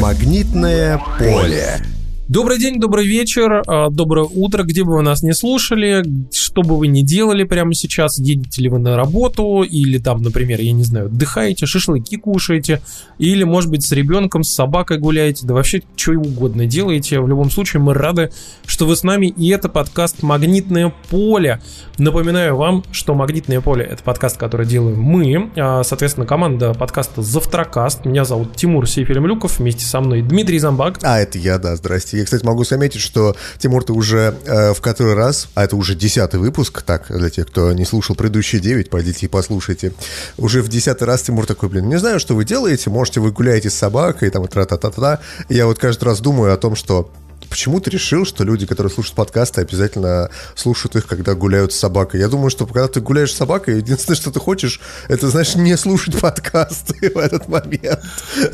Магнитное поле. Добрый день, добрый вечер, а, доброе утро, где бы вы нас не слушали, что бы вы ни делали прямо сейчас, едете ли вы на работу, или там, например, я не знаю, отдыхаете, шашлыки кушаете, или, может быть, с ребенком, с собакой гуляете, да вообще что угодно делаете. В любом случае, мы рады, что вы с нами, и это подкаст «Магнитное поле». Напоминаю вам, что «Магнитное поле» — это подкаст, который делаем мы, а, соответственно, команда подкаста «Завтракаст». Меня зовут Тимур Сейфелемлюков, вместе со мной Дмитрий Замбак. А, это я, да, здрасте. Я, кстати, могу заметить, что, Тимур, ты уже э, в который раз, а это уже десятый выпуск, так, для тех, кто не слушал предыдущие девять, пойдите и послушайте. Уже в десятый раз Тимур такой, блин, не знаю, что вы делаете, можете вы гуляете с собакой, там, тра-та-та-та. Я вот каждый раз думаю о том, что почему ты решил, что люди, которые слушают подкасты, обязательно слушают их, когда гуляют с собакой? Я думаю, что когда ты гуляешь с собакой, единственное, что ты хочешь, это, знаешь, не слушать подкасты в этот момент.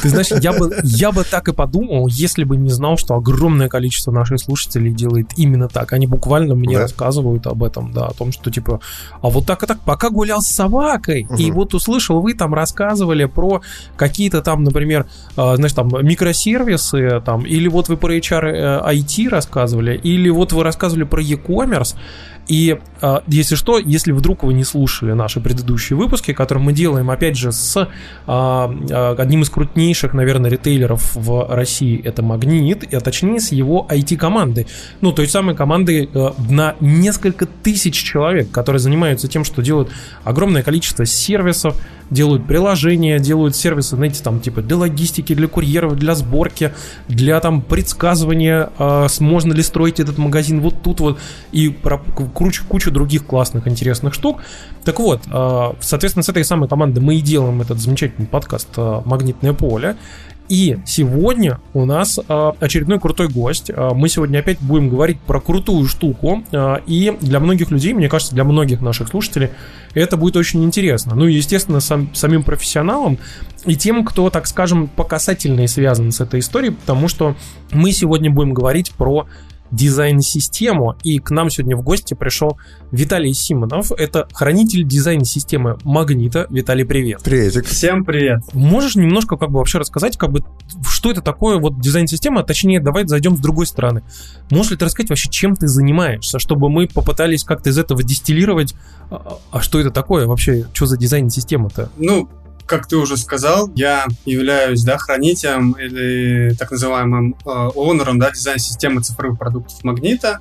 Ты знаешь, я бы, я бы так и подумал, если бы не знал, что огромное количество наших слушателей делает именно так. Они буквально мне да? рассказывают об этом, да, о том, что типа, а вот так и так, пока гулял с собакой, угу. и вот услышал, вы там рассказывали про какие-то там, например, а, знаешь, там микросервисы, там, или вот вы про HR IT рассказывали, или вот вы рассказывали про e-commerce, и э, если что, если вдруг вы не слушали наши предыдущие выпуски, которые мы делаем, опять же, с э, одним из крупнейших, наверное, ритейлеров в России, это Магнит, а точнее с его IT-командой. Ну, той самой командой э, на несколько тысяч человек, которые занимаются тем, что делают огромное количество сервисов, делают приложения, делают сервисы, знаете, там типа для логистики, для курьеров, для сборки, для там предсказывания, можно ли строить этот магазин вот тут вот, и кучу, кучу других классных, интересных штук. Так вот, э, соответственно, с этой самой командой мы и делаем этот замечательный подкаст э, «Магнитное поле». И сегодня у нас э, очередной крутой гость. Мы сегодня опять будем говорить про крутую штуку. И для многих людей, мне кажется, для многих наших слушателей, это будет очень интересно. Ну и, естественно, сам, самим профессионалам и тем, кто, так скажем, по касательной связан с этой историей, потому что мы сегодня будем говорить про дизайн-систему. И к нам сегодня в гости пришел Виталий Симонов. Это хранитель дизайн-системы Магнита. Виталий, привет. Приветик. Всем привет. Можешь немножко как бы вообще рассказать, как бы, что это такое вот дизайн-система? Точнее, давай зайдем с другой стороны. Можешь ли ты рассказать вообще, чем ты занимаешься, чтобы мы попытались как-то из этого дистиллировать, а, а что это такое вообще? Что за дизайн-система-то? Ну, как ты уже сказал, я являюсь да, хранителем или так называемым э, оунером да, дизайн-системы цифровых продуктов Магнита.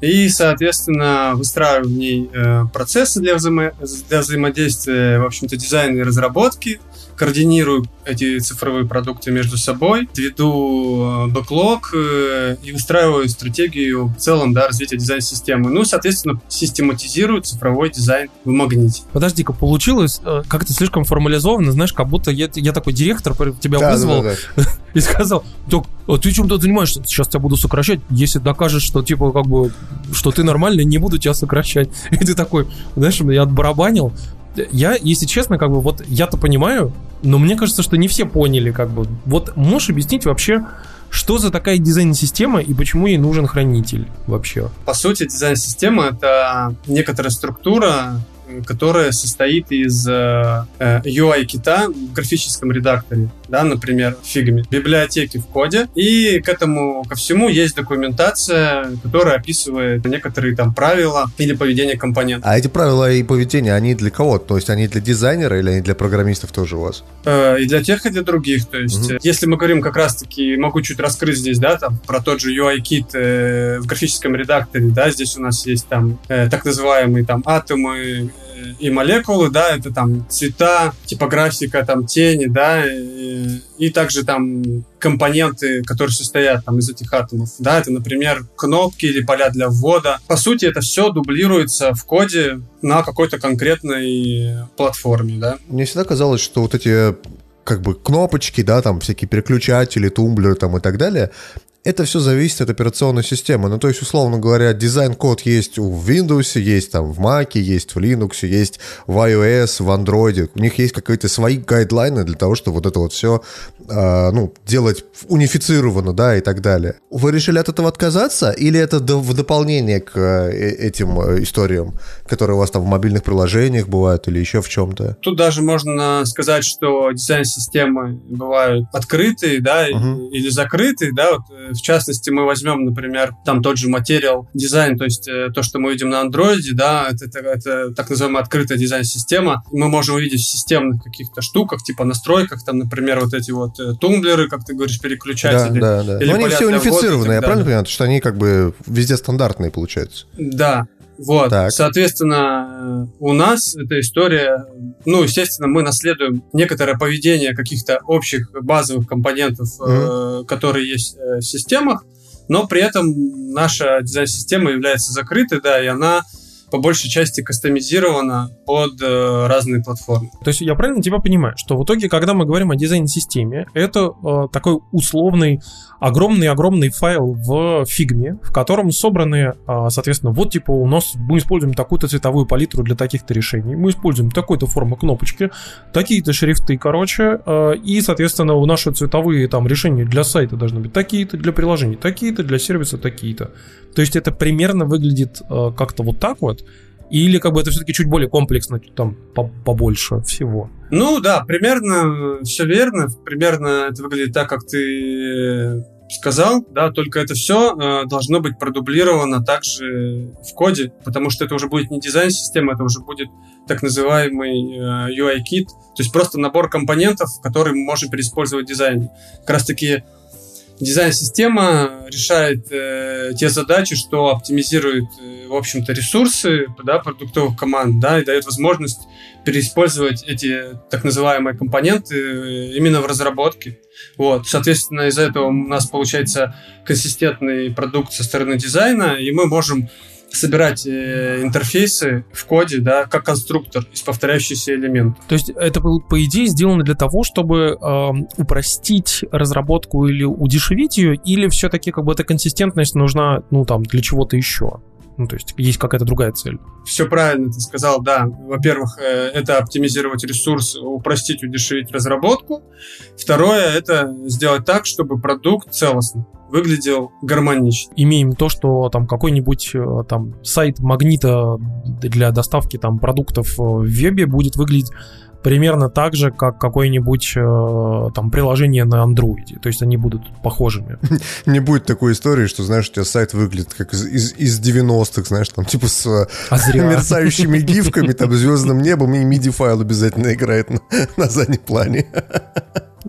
И, соответственно, выстраиваю в ней э, процессы для, взаимо- для взаимодействия, в общем-то, дизайна и разработки, координирую эти цифровые продукты между собой, веду э, бэклог э, и выстраиваю стратегию в целом да, развития дизайн-системы. Ну, соответственно, систематизирую цифровой дизайн в магните. Подожди-ка, получилось э, как-то слишком формализованно, знаешь, как будто я, я такой директор тебя да, вызвал да, да, да. и сказал, так, а ты чем-то занимаешься? Сейчас тебя буду сокращать, если докажешь, что типа как бы, что ты нормальный, не буду тебя сокращать. И ты такой, знаешь, я отбарабанил, я, если честно, как бы вот я-то понимаю, но мне кажется, что не все поняли, как бы. Вот можешь объяснить вообще, что за такая дизайн-система и почему ей нужен хранитель вообще? По сути, дизайн-система — это некоторая структура, которая состоит из э, UI-кита в графическом редакторе, да, например, в Figma, библиотеки в коде, и к этому, ко всему есть документация, которая описывает некоторые там правила или поведение компонента. А эти правила и поведение, они для кого? То есть они для дизайнера или они для программистов тоже у вас? Э, и для тех, и для других. То есть, угу. если мы говорим как раз-таки, могу чуть раскрыть здесь, да, там, про тот же UI-кит э, в графическом редакторе, да, здесь у нас есть там э, так называемые там атомы, и молекулы, да, это там цвета, типографика, там тени, да, и, и также там компоненты, которые состоят там из этих атомов, да, это, например, кнопки или поля для ввода. По сути, это все дублируется в коде на какой-то конкретной платформе, да. Мне всегда казалось, что вот эти как бы кнопочки, да, там всякие переключатели, тумблеры там и так далее, это все зависит от операционной системы. Ну, то есть, условно говоря, дизайн-код есть в Windows, есть там в Mac, есть в Linux, есть в iOS, в Android. У них есть какие-то свои гайдлайны для того, чтобы вот это вот все, э, а, ну, делать унифицированно, да, и так далее. Вы решили от этого отказаться или это в дополнение к э, этим э, историям, которые у вас там в мобильных приложениях бывают или еще в чем-то? Тут даже можно сказать, что дизайн-системы бывают открытые, да, угу. или закрытые, да, вот э, в частности, мы возьмем, например, там тот же материал дизайн, то есть э, то, что мы видим на андроиде, да, это, это, это так называемая открытая дизайн-система. Мы можем увидеть в системных каких-то штуках, типа настройках, там, например, вот эти вот э, тумблеры, как ты говоришь, переключатели. Да, да, да. Но они все унифицированные, я правильно понимаю? Что они как бы везде стандартные, получаются. Да, вот, так. соответственно, у нас эта история, ну, естественно, мы наследуем некоторое поведение каких-то общих базовых компонентов, mm-hmm. э, которые есть э, в системах, но при этом наша дизайн-система является закрытой, да, и она по большей части кастомизирована под э, разные платформы. То есть я правильно тебя понимаю, что в итоге, когда мы говорим о дизайн-системе, это э, такой условный огромный-огромный файл в фигме, в котором собраны, э, соответственно, вот типа у нас мы используем такую-то цветовую палитру для таких-то решений, мы используем такой-то формы кнопочки, такие-то шрифты, короче, э, и, соответственно, у наши цветовые там решения для сайта должны быть такие-то, для приложений такие-то, для сервиса такие-то. То есть это примерно выглядит э, как-то вот так вот, или как бы это все-таки чуть более комплексно, там побольше всего? Ну да, примерно все верно. Примерно это выглядит так, как ты сказал, да, только это все э, должно быть продублировано также в коде, потому что это уже будет не дизайн-система, это уже будет так называемый э, UI-кит, то есть просто набор компонентов, которые мы можем переиспользовать в дизайне. Как раз-таки дизайн-система решает э, те задачи, что оптимизирует, э, в общем-то, ресурсы да, продуктовых команд, да, и дает возможность переиспользовать эти так называемые компоненты э, именно в разработке. Вот, соответственно, из-за этого у нас получается консистентный продукт со стороны дизайна, и мы можем собирать э, интерфейсы в коде, да, как конструктор из повторяющихся элементов. То есть это, по идее, сделано для того, чтобы э, упростить разработку или удешевить ее, или все-таки как бы эта консистентность нужна, ну, там, для чего-то еще? Ну, то есть есть какая-то другая цель. Все правильно ты сказал, да. Во-первых, э, это оптимизировать ресурс, упростить, удешевить разработку. Второе, это сделать так, чтобы продукт целостный выглядел гармонично. Имеем то, что там какой-нибудь э, там сайт магнита для доставки там продуктов э, в вебе будет выглядеть примерно так же, как какое-нибудь э, там приложение на андроиде. То есть они будут похожими. Не будет такой истории, что, знаешь, у тебя сайт выглядит как из, из, из 90-х, знаешь, там типа с а мерцающими гифками, там звездным небом, и MIDI-файл обязательно играет на, на заднем плане.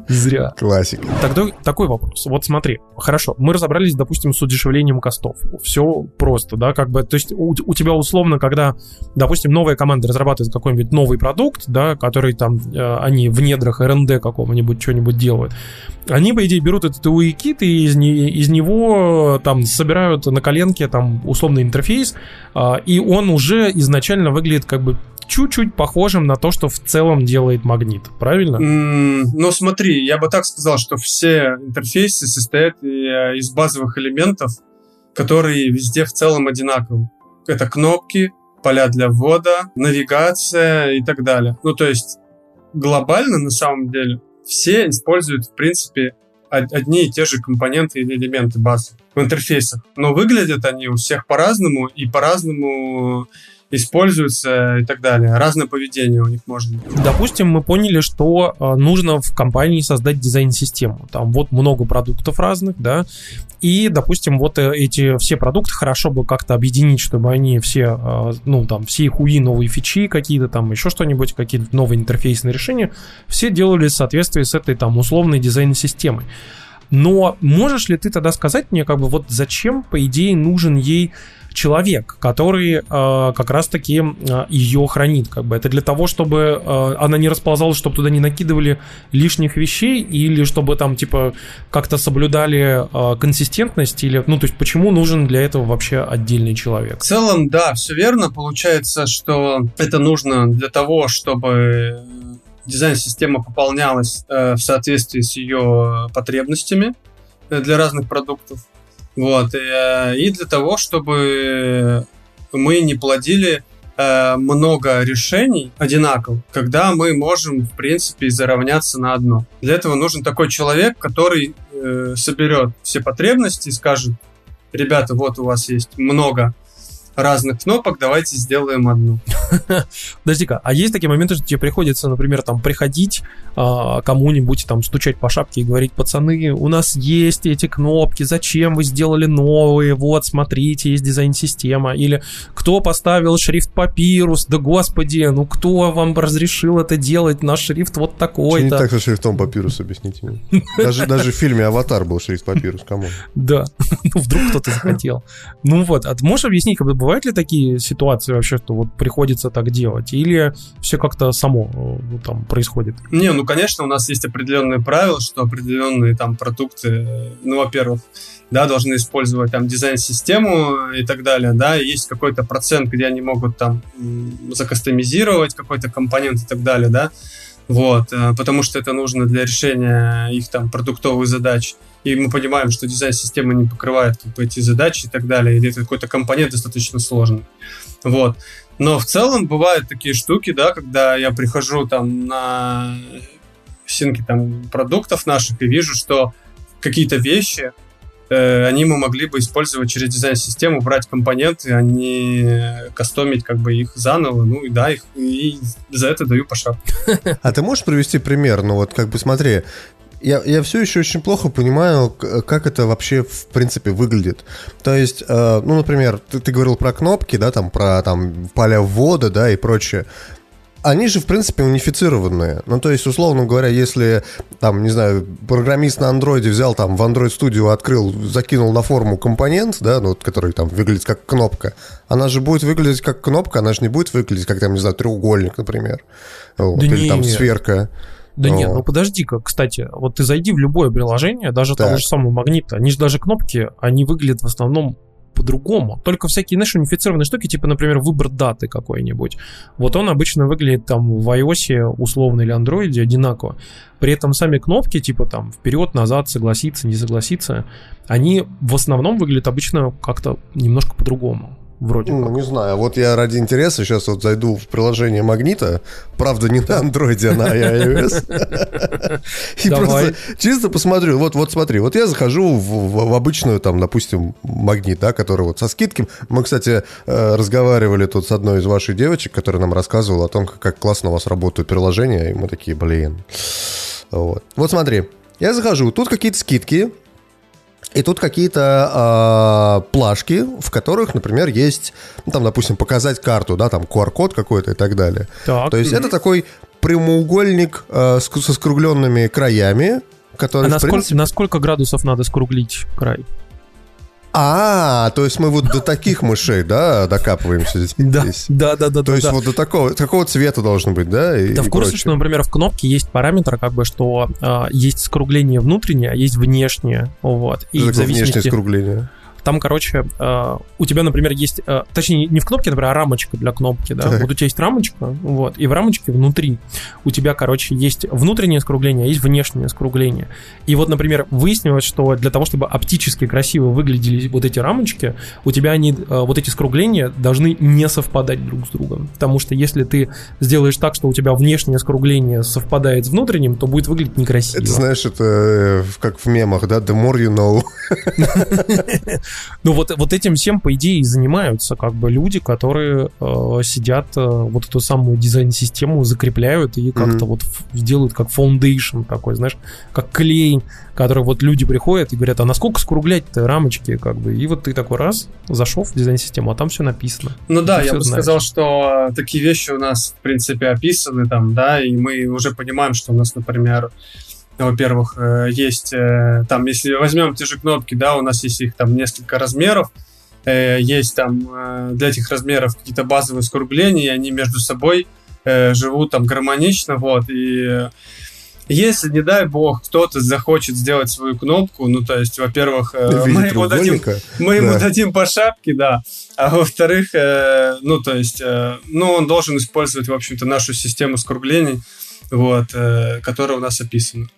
Зря. Классика. Тогда такой вопрос. Вот смотри, хорошо, мы разобрались, допустим, с удешевлением костов. Все просто, да, как бы, то есть у, у тебя условно, когда, допустим, новая команда разрабатывает какой-нибудь новый продукт, да, который там, э, они в недрах РНД какого-нибудь что-нибудь делают, они, по идее, берут этот UI-кит и из, не, из него там собирают на коленке там условный интерфейс, э, и он уже изначально выглядит как бы чуть-чуть похожим на то, что в целом делает магнит, правильно? Mm, ну, смотри, я бы так сказал, что все интерфейсы состоят э, из базовых элементов, которые везде в целом одинаковы. Это кнопки, поля для ввода, навигация и так далее. Ну, то есть глобально, на самом деле, все используют, в принципе, одни и те же компоненты или элементы базы в интерфейсах. Но выглядят они у всех по-разному, и по-разному используются и так далее. Разное поведение у них может быть. Допустим, мы поняли, что э, нужно в компании создать дизайн-систему. Там вот много продуктов разных, да, и, допустим, вот э, эти все продукты хорошо бы как-то объединить, чтобы они все, э, ну, там, все их UI, новые фичи какие-то там, еще что-нибудь, какие-то новые интерфейсные решения, все делали в соответствии с этой там условной дизайн-системой. Но можешь ли ты тогда сказать мне, как бы, вот зачем, по идее, нужен ей человек, который э, как раз-таки э, ее хранит. Как бы. Это для того, чтобы э, она не расползалась, чтобы туда не накидывали лишних вещей, или чтобы там, типа, как-то соблюдали э, консистентность, или, ну, то есть, почему нужен для этого вообще отдельный человек? В целом, да, все верно. Получается, что это нужно для того, чтобы дизайн-система пополнялась э, в соответствии с ее потребностями. для разных продуктов. Вот. И для того, чтобы мы не плодили э, много решений одинаковых, когда мы можем, в принципе, заравняться на одно. Для этого нужен такой человек, который э, соберет все потребности и скажет, ребята, вот у вас есть много разных кнопок, давайте сделаем одну. Подожди-ка, а есть такие моменты, что тебе приходится, например, там приходить а, кому-нибудь, там стучать по шапке и говорить, пацаны, у нас есть эти кнопки, зачем вы сделали новые, вот, смотрите, есть дизайн-система, или кто поставил шрифт папирус, да господи, ну кто вам разрешил это делать, наш шрифт вот такой-то. Не так со шрифтом папирус, объясните мне. Даже, даже в фильме «Аватар» был шрифт папирус, кому? Да, ну вдруг кто-то захотел. Ну вот, а можешь объяснить, как бы бывают ли такие ситуации вообще, что вот приходится так делать? Или все как-то само ну, там происходит? Не, ну, конечно, у нас есть определенные правила, что определенные там продукты, ну, во-первых, да, должны использовать там дизайн-систему и так далее, да, и есть какой-то процент, где они могут там закастомизировать какой-то компонент и так далее, да, вот, э, потому что это нужно для решения их там продуктовых задач. И мы понимаем, что дизайн-система не покрывает как бы, эти задачи и так далее, или это какой-то компонент достаточно сложный. Вот. Но в целом бывают такие штуки, да, когда я прихожу там на синки там продуктов наших и вижу, что какие-то вещи Э, они мы могли бы использовать через дизайн-систему, брать компоненты, а не кастомить как бы их заново. Ну и да, их и за это даю по шапке. А ты можешь привести пример? Ну вот как бы смотри, я, я все еще очень плохо понимаю, как это вообще в принципе выглядит. То есть, э, ну, например, ты, ты говорил про кнопки, да, там про там поля ввода, да, и прочее они же, в принципе, унифицированные. Ну, то есть, условно говоря, если, там, не знаю, программист на андроиде взял там в Android Studio, открыл, закинул на форму компонент, да, ну, который там выглядит как кнопка, она же будет выглядеть как кнопка, она же не будет выглядеть как, там, не знаю, треугольник, например. Вот, да или не, там сферка. Да вот. нет, ну подожди-ка, кстати, вот ты зайди в любое приложение, даже так. того же самого магнита, они же даже кнопки, они выглядят в основном по-другому. Только всякие, знаешь, унифицированные штуки, типа, например, выбор даты какой-нибудь. Вот он обычно выглядит там в iOS условно или Android одинаково. При этом сами кнопки, типа там вперед, назад, согласиться, не согласиться, они в основном выглядят обычно как-то немножко по-другому вроде ну, как. не знаю. Вот я ради интереса сейчас вот зайду в приложение Магнита. Правда, не на андроиде, а на iOS. И просто чисто посмотрю. Вот, вот смотри, вот я захожу в обычную, там, допустим, Магнит, да, который вот со скидки. Мы, кстати, э, разговаривали тут с одной из ваших девочек, которая нам рассказывала о том, как классно у вас работают приложения, и мы такие, блин. Вот. Вот смотри, я захожу, тут какие-то скидки, и тут какие-то э, плашки, в которых, например, есть, ну, там, допустим, показать карту, да, там QR-код какой-то и так далее. Так. То есть это такой прямоугольник э, с, со скругленными краями, который, а на, принципе... сколько, на сколько градусов надо скруглить край? А, то есть мы вот до таких мышей, да, докапываемся здесь? Да, да, да, да. То есть вот до такого, такого цвета должно быть, да? И, да, в курсе, что, например, в кнопке есть параметр, как бы, что э, есть скругление внутреннее, а есть внешнее, вот. И в зависимости... внешнее скругление? Там, короче, э, у тебя, например, есть, э, точнее, не в кнопке, например, а рамочка для кнопки, да? Так. Вот у тебя есть рамочка, вот, и в рамочке внутри у тебя, короче, есть внутреннее скругление, а есть внешнее скругление. И вот, например, выяснилось, что для того, чтобы оптически красиво выглядели вот эти рамочки, у тебя они, э, вот эти скругления должны не совпадать друг с другом. Потому что если ты сделаешь так, что у тебя внешнее скругление совпадает с внутренним, то будет выглядеть некрасиво. Это, знаешь, это как в мемах, да? The more you know. Ну вот, вот этим всем, по идее, и занимаются как бы люди, которые э, сидят, э, вот эту самую дизайн-систему закрепляют и как-то mm-hmm. вот делают как foundation такой, знаешь, как клей, который вот люди приходят и говорят, а насколько скруглять-то рамочки, как бы, и вот ты такой раз, зашел в дизайн-систему, а там все написано. Ну да, я бы знаешь. сказал, что такие вещи у нас, в принципе, описаны там, да, и мы уже понимаем, что у нас, например, во-первых, э, есть э, там, если возьмем те же кнопки, да, у нас есть их там несколько размеров, э, есть там для этих размеров какие-то базовые скругления, и они между собой живут там гармонично, вот, и если, не дай бог, кто-то захочет сделать свою кнопку, ну, то есть, во-первых, мы, ему дадим, мы ему дадим по шапке, да, а во-вторых, ну, то есть, ну, он должен использовать, в общем-то, нашу систему скруглений, вот, которая у нас описана.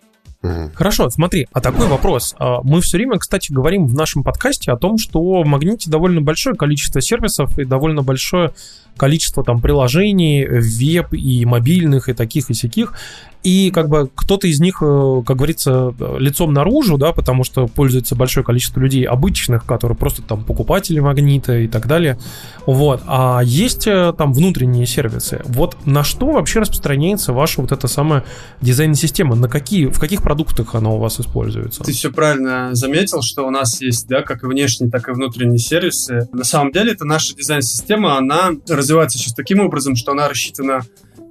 Хорошо, смотри, а такой вопрос. А, мы все время, кстати, говорим в нашем подкасте о том, что в Магните довольно большое количество сервисов и довольно большое количество там приложений, веб и мобильных, и таких, и всяких. И как бы кто-то из них, э, как говорится, лицом наружу, да, потому что пользуется большое количество людей обычных, которые просто там покупатели магнита и так далее. Вот. А есть э, там внутренние сервисы. Вот на что вообще распространяется ваша вот эта самая дизайн-система? На какие, в каких продуктах она у вас используется? Ты все правильно заметил, что у нас есть, да, как и внешние, так и внутренние сервисы. На самом деле, это наша дизайн-система, она развивается сейчас таким образом, что она рассчитана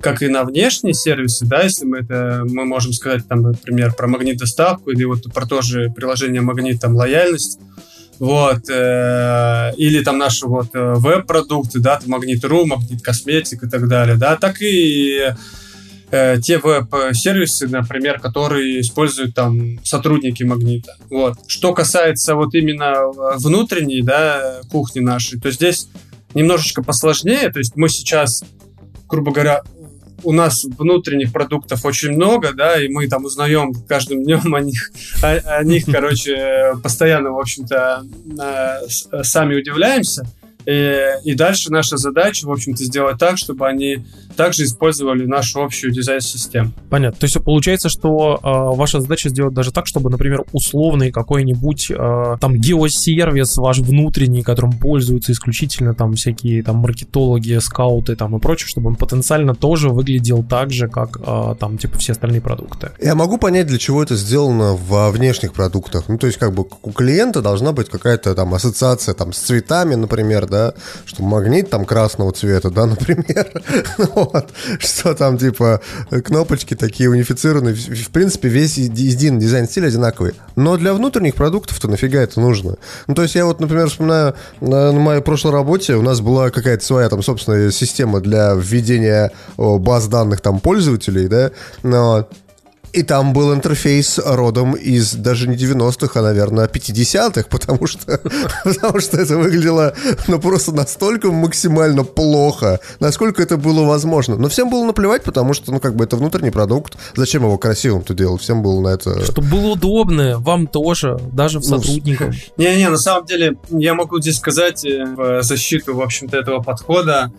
как и на внешние сервисы, да, если мы это, мы можем сказать, там, например, про магнит доставку или вот про то же приложение магнит, там, лояльность, вот, э, или там наши вот э, веб-продукты, да, там Магнит.ру, Магнит Косметик и так далее, да, так и э, те веб-сервисы, например, которые используют там сотрудники Магнита. Вот. Что касается вот именно внутренней, да, кухни нашей, то здесь немножечко посложнее, то есть мы сейчас, грубо говоря, у нас внутренних продуктов очень много, да, и мы там узнаем каждым днем о них, о, о них, короче, постоянно, в общем-то, э, сами удивляемся. И, и дальше наша задача, в общем-то, сделать так, чтобы они также использовали нашу общую дизайн-систему. Понятно. То есть получается, что э, ваша задача сделать даже так, чтобы, например, условный какой-нибудь э, там геосервис ваш внутренний, которым пользуются исключительно там всякие там маркетологи, скауты там и прочее, чтобы он потенциально тоже выглядел так же, как э, там типа все остальные продукты. Я могу понять, для чего это сделано во внешних продуктах. Ну, то есть как бы у клиента должна быть какая-то там ассоциация там с цветами, например, да, что магнит там красного цвета, да, например. Вот. Что там, типа, кнопочки такие унифицированные. В, принципе, весь един дизайн-стиль одинаковый. Но для внутренних продуктов-то нафига это нужно? Ну, то есть я вот, например, вспоминаю, на, моей прошлой работе у нас была какая-то своя там собственная система для введения баз данных там пользователей, да, но и там был интерфейс родом из даже не 90-х, а, наверное, 50-х, потому что, потому что это выглядело ну, просто настолько максимально плохо, насколько это было возможно. Но всем было наплевать, потому что, ну, как бы это внутренний продукт. Зачем его красивым-то делать? Всем было на это... Чтобы было удобно, вам тоже, даже в сотрудниках. Не-не, на самом деле, я могу здесь сказать э, в защиту, в общем-то, этого подхода,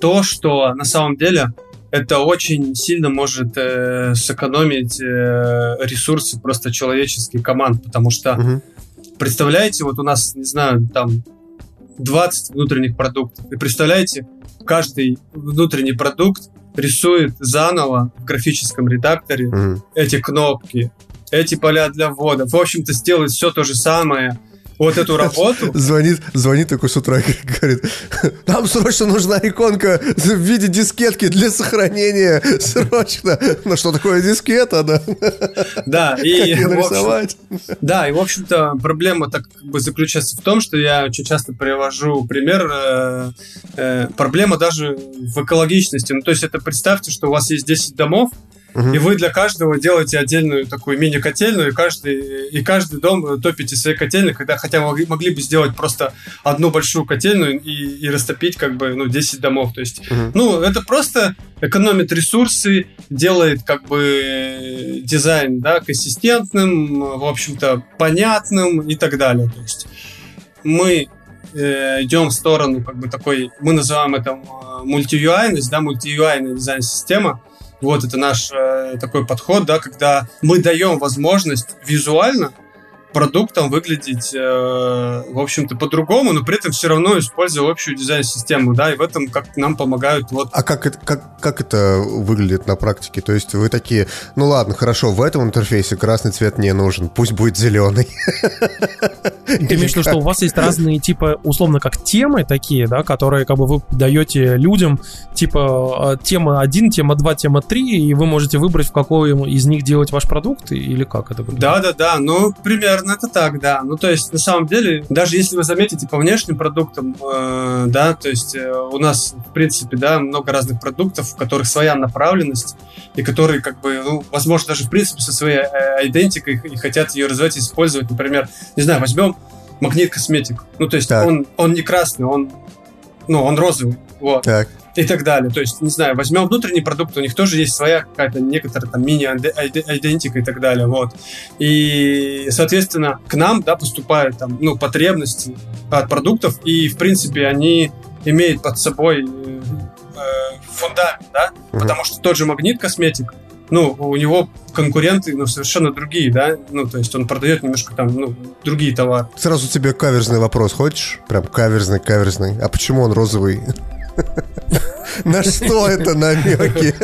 то, что на самом деле это очень сильно может э, сэкономить э, ресурсы просто человеческих команд, потому что, угу. представляете, вот у нас, не знаю, там 20 внутренних продуктов, и представляете, каждый внутренний продукт рисует заново в графическом редакторе угу. эти кнопки, эти поля для ввода. В общем-то, сделать все то же самое – вот эту работу. Звонит, звонит такой с утра говорит, нам срочно нужна иконка в виде дискетки для сохранения, срочно. Ну что такое дискета, да? Да, и нарисовать. Да, и в общем-то проблема так как бы заключается в том, что я очень часто привожу пример, э, э, проблема даже в экологичности. Ну то есть это представьте, что у вас есть 10 домов, Угу. И вы для каждого делаете отдельную такую мини-котельную, и каждый, и каждый дом топите своей котельной, когда хотя могли, могли бы сделать просто одну большую котельную и, и растопить как бы ну, 10 домов. То есть, угу. ну, это просто экономит ресурсы, делает как бы дизайн да, консистентным, в общем-то, понятным и так далее. То есть мы э, идем в сторону как бы такой, мы называем это э, мультиюайность, да, мультиюайная дизайн-система, вот это наш э, такой подход, да, когда мы даем возможность визуально продуктом выглядеть, э, в общем-то, по-другому, но при этом все равно используя общую дизайн-систему, да, и в этом как нам помогают вот... А как это, как, как это выглядит на практике? То есть вы такие, ну ладно, хорошо, в этом интерфейсе красный цвет не нужен, пусть будет зеленый. Ты имеешь в виду, что у вас есть разные, типа, условно, как темы такие, да, которые, как бы, вы даете людям, типа, э, тема 1, тема 2, тема 3, и вы можете выбрать, в какой из них делать ваш продукт, или как это выглядит? Да-да-да, ну, примерно это так, да. Ну, то есть, на самом деле, даже если вы заметите по внешним продуктам, э, да, то есть, э, у нас, в принципе, да, много разных продуктов, у которых своя направленность, и которые, как бы, ну, возможно, даже, в принципе, со своей э, идентикой и хотят ее развивать и использовать. Например, не знаю, возьмем магнит косметик. Ну, то есть он, он не красный, он, ну, он розовый. Вот. Так. И так далее. То есть, не знаю, возьмем внутренний продукт, у них тоже есть своя какая-то некоторая там мини-идентика и так далее, вот. И, соответственно, к нам, да, поступают там, ну, потребности от продуктов, и, в принципе, они имеют под собой э, фундамент, да, uh-huh. потому что тот же магнит косметик, ну, у него конкуренты, ну, совершенно другие, да, ну, то есть он продает немножко там, ну, другие товары. Сразу тебе каверзный вопрос, хочешь? Прям каверзный, каверзный. А почему он розовый? На что это намеки?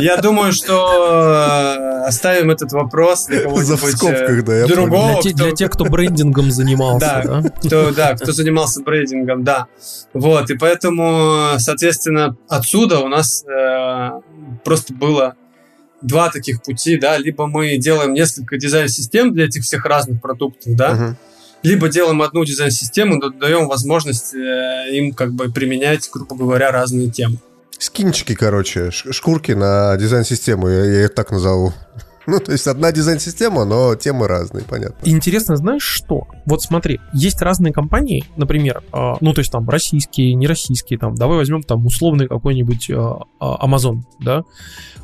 Я думаю, что э, оставим этот вопрос для кого-нибудь в скобках, да, другого. Для, кто... для тех, кто брендингом занимался. Да, да? Кто, да, кто занимался брендингом, да. Вот, и поэтому, соответственно, отсюда у нас э, просто было два таких пути, да, либо мы делаем несколько дизайн-систем для этих всех разных продуктов, да, uh-huh либо делаем одну дизайн-систему, но даем возможность э, им как бы применять, грубо говоря, разные темы. Скинчики, короче, шкурки на дизайн-систему, я, я их так назову. Ну, то есть одна дизайн-система, но темы разные, понятно. Интересно, знаешь что? Вот смотри, есть разные компании, например, э, ну, то есть там российские, не российские, там, давай возьмем там условный какой-нибудь э, Amazon, да?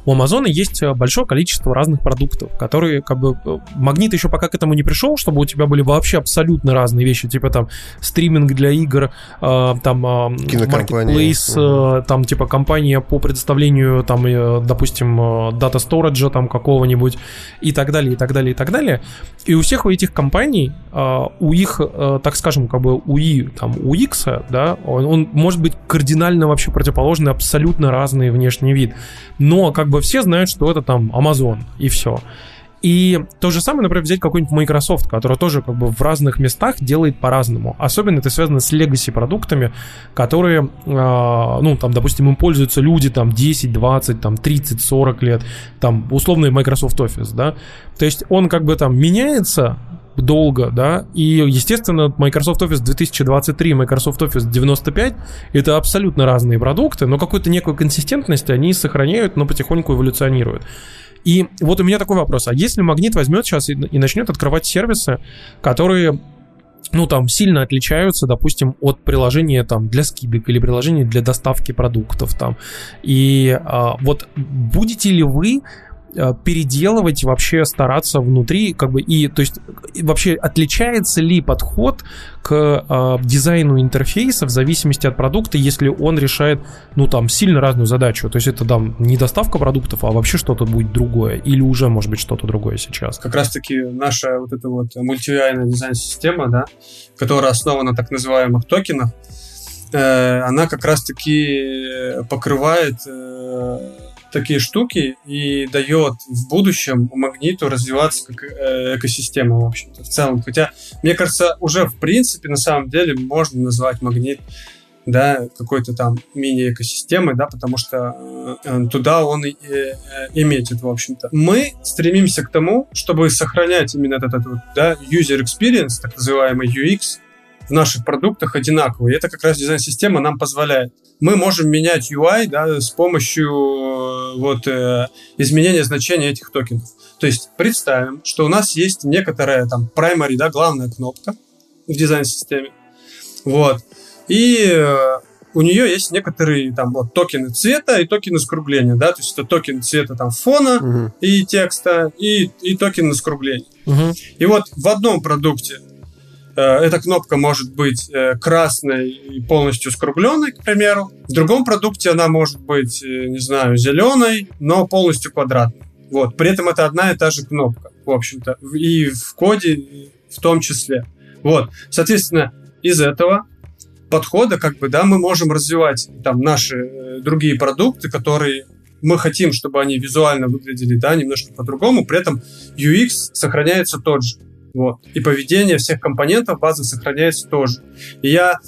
У Амазона есть э, большое количество разных продуктов, которые как бы... Э, магнит еще пока к этому не пришел, чтобы у тебя были вообще абсолютно разные вещи, типа там стриминг для игр, э, там marketplace, угу. там типа компания по предоставлению там, допустим, дата сториджа там какого-нибудь и так далее, и так далее, и так далее. И у всех у этих компаний, у их, так скажем, как бы у И, там, у X, да, он, он может быть кардинально вообще противоположный, абсолютно разный внешний вид. Но как бы все знают, что это там Amazon, и все. И то же самое, например, взять какой-нибудь Microsoft, который тоже как бы в разных местах делает по-разному. Особенно это связано с legacy продуктами, которые, э, ну, там, допустим, им пользуются люди там 10, 20, там 30, 40 лет, там, условный Microsoft Office, да. То есть он как бы там меняется, долго, да, и, естественно, Microsoft Office 2023 и Microsoft Office 95 — это абсолютно разные продукты, но какую-то некую консистентность они сохраняют, но потихоньку эволюционируют. И вот у меня такой вопрос. А если Магнит возьмет сейчас и, и начнет открывать сервисы, которые ну, там, сильно отличаются, допустим, от приложения там для скидок или приложения для доставки продуктов там. И а, вот будете ли вы переделывать, вообще стараться внутри, как бы, и, то есть, вообще отличается ли подход к э, дизайну интерфейса в зависимости от продукта, если он решает, ну, там, сильно разную задачу, то есть это, там, не доставка продуктов, а вообще что-то будет другое, или уже, может быть, что-то другое сейчас? Как раз-таки наша вот эта вот мультивиайная дизайн-система, да, которая основана на так называемых токенах, э, она как раз-таки покрывает э, такие штуки и дает в будущем магниту развиваться как э, экосистема, в общем-то, в целом. Хотя, мне кажется, уже в принципе, на самом деле, можно назвать магнит да, какой-то там мини-экосистемы, да, потому что э, туда он и, э, и метит, в общем-то. Мы стремимся к тому, чтобы сохранять именно этот, этот вот, да, user experience, так называемый UX, в наших продуктах одинаковый. И это как раз дизайн-система нам позволяет. Мы можем менять UI да, с помощью э, вот, э, изменения значения этих токенов. То есть представим, что у нас есть некоторая там primary, да, главная кнопка в дизайн-системе. Вот. И э, у нее есть некоторые там вот токены цвета и токены скругления, да, то есть это токен цвета там фона uh-huh. и текста и, и токен скругления. Uh-huh. И вот в одном продукте эта кнопка может быть э, красной и полностью скругленной, к примеру. В другом продукте она может быть, э, не знаю, зеленой, но полностью квадратной. Вот. При этом это одна и та же кнопка, в общем-то, и в коде в том числе. Вот. Соответственно, из этого подхода, как бы, да, мы можем развивать там наши другие продукты, которые мы хотим, чтобы они визуально выглядели, да, немножко по-другому, при этом UX сохраняется тот же. Вот. И поведение всех компонентов базы сохраняется тоже. И я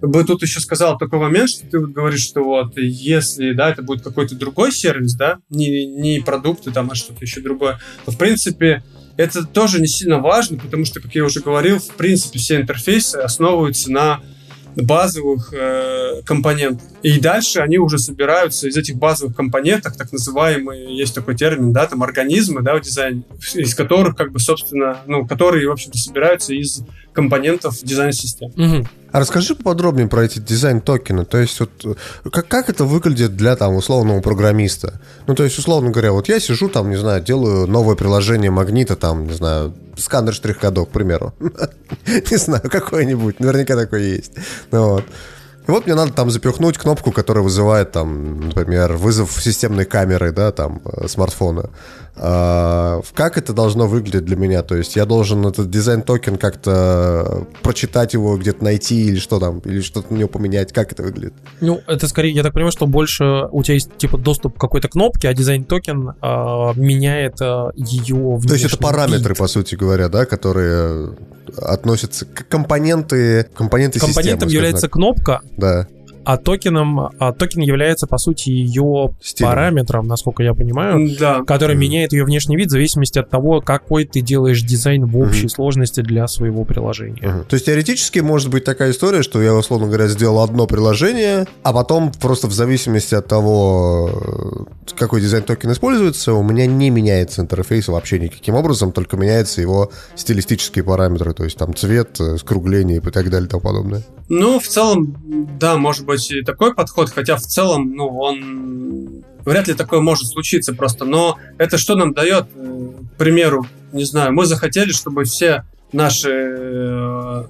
бы тут еще сказал такой момент, что ты говоришь, что вот если, да, это будет какой-то другой сервис, да, не, не продукты там, а что-то еще другое, то, в принципе, это тоже не сильно важно, потому что, как я уже говорил, в принципе, все интерфейсы основываются на базовых э, компонентов. И дальше они уже собираются из этих базовых компонентов, так называемые, есть такой термин, да, там организмы, да, в дизайне, из которых, как бы, собственно, ну, которые, в общем-то, собираются из компонентов дизайн-систем. Угу. А расскажи поподробнее про эти дизайн-токены. То есть, вот, как, как это выглядит для там условного программиста? Ну, то есть, условно говоря, вот я сижу там, не знаю, делаю новое приложение Магнита, там, не знаю, сканер штрих-кодов, к примеру. Не знаю, какой-нибудь. Наверняка такой есть. Ну вот. И вот мне надо там запихнуть кнопку, которая вызывает там, например, вызов системной камеры, да, там, э, смартфона. А, как это должно выглядеть для меня? То есть я должен этот дизайн-токен как-то прочитать его, где-то найти или что там, или что-то на него поменять? Как это выглядит? Ну, это скорее, я так понимаю, что больше у тебя есть типа доступ к какой-то кнопке, а дизайн-токен а, меняет а, ее То есть это параметры, вид. по сути говоря, да, которые относятся к компоненты, компоненты Компонентом системы, является так. кнопка, да а токеном, а токен является, по сути, ее Стилем. параметром, насколько я понимаю, да. который мм. меняет ее внешний вид в зависимости от того, какой ты делаешь дизайн в общей мм. сложности для своего приложения. Mm. То есть теоретически может быть такая история, что я, условно говоря, сделал одно приложение, а потом просто в зависимости от того, какой дизайн токен используется, у меня не меняется интерфейс вообще никаким образом, только меняются его стилистические параметры, то есть там цвет, э, скругление и так далее и тому подобное. Ну, в целом, да, может быть и такой подход, хотя в целом, ну, он вряд ли такое может случиться просто. Но это что нам дает? Э, к примеру, не знаю, мы захотели, чтобы все наши э,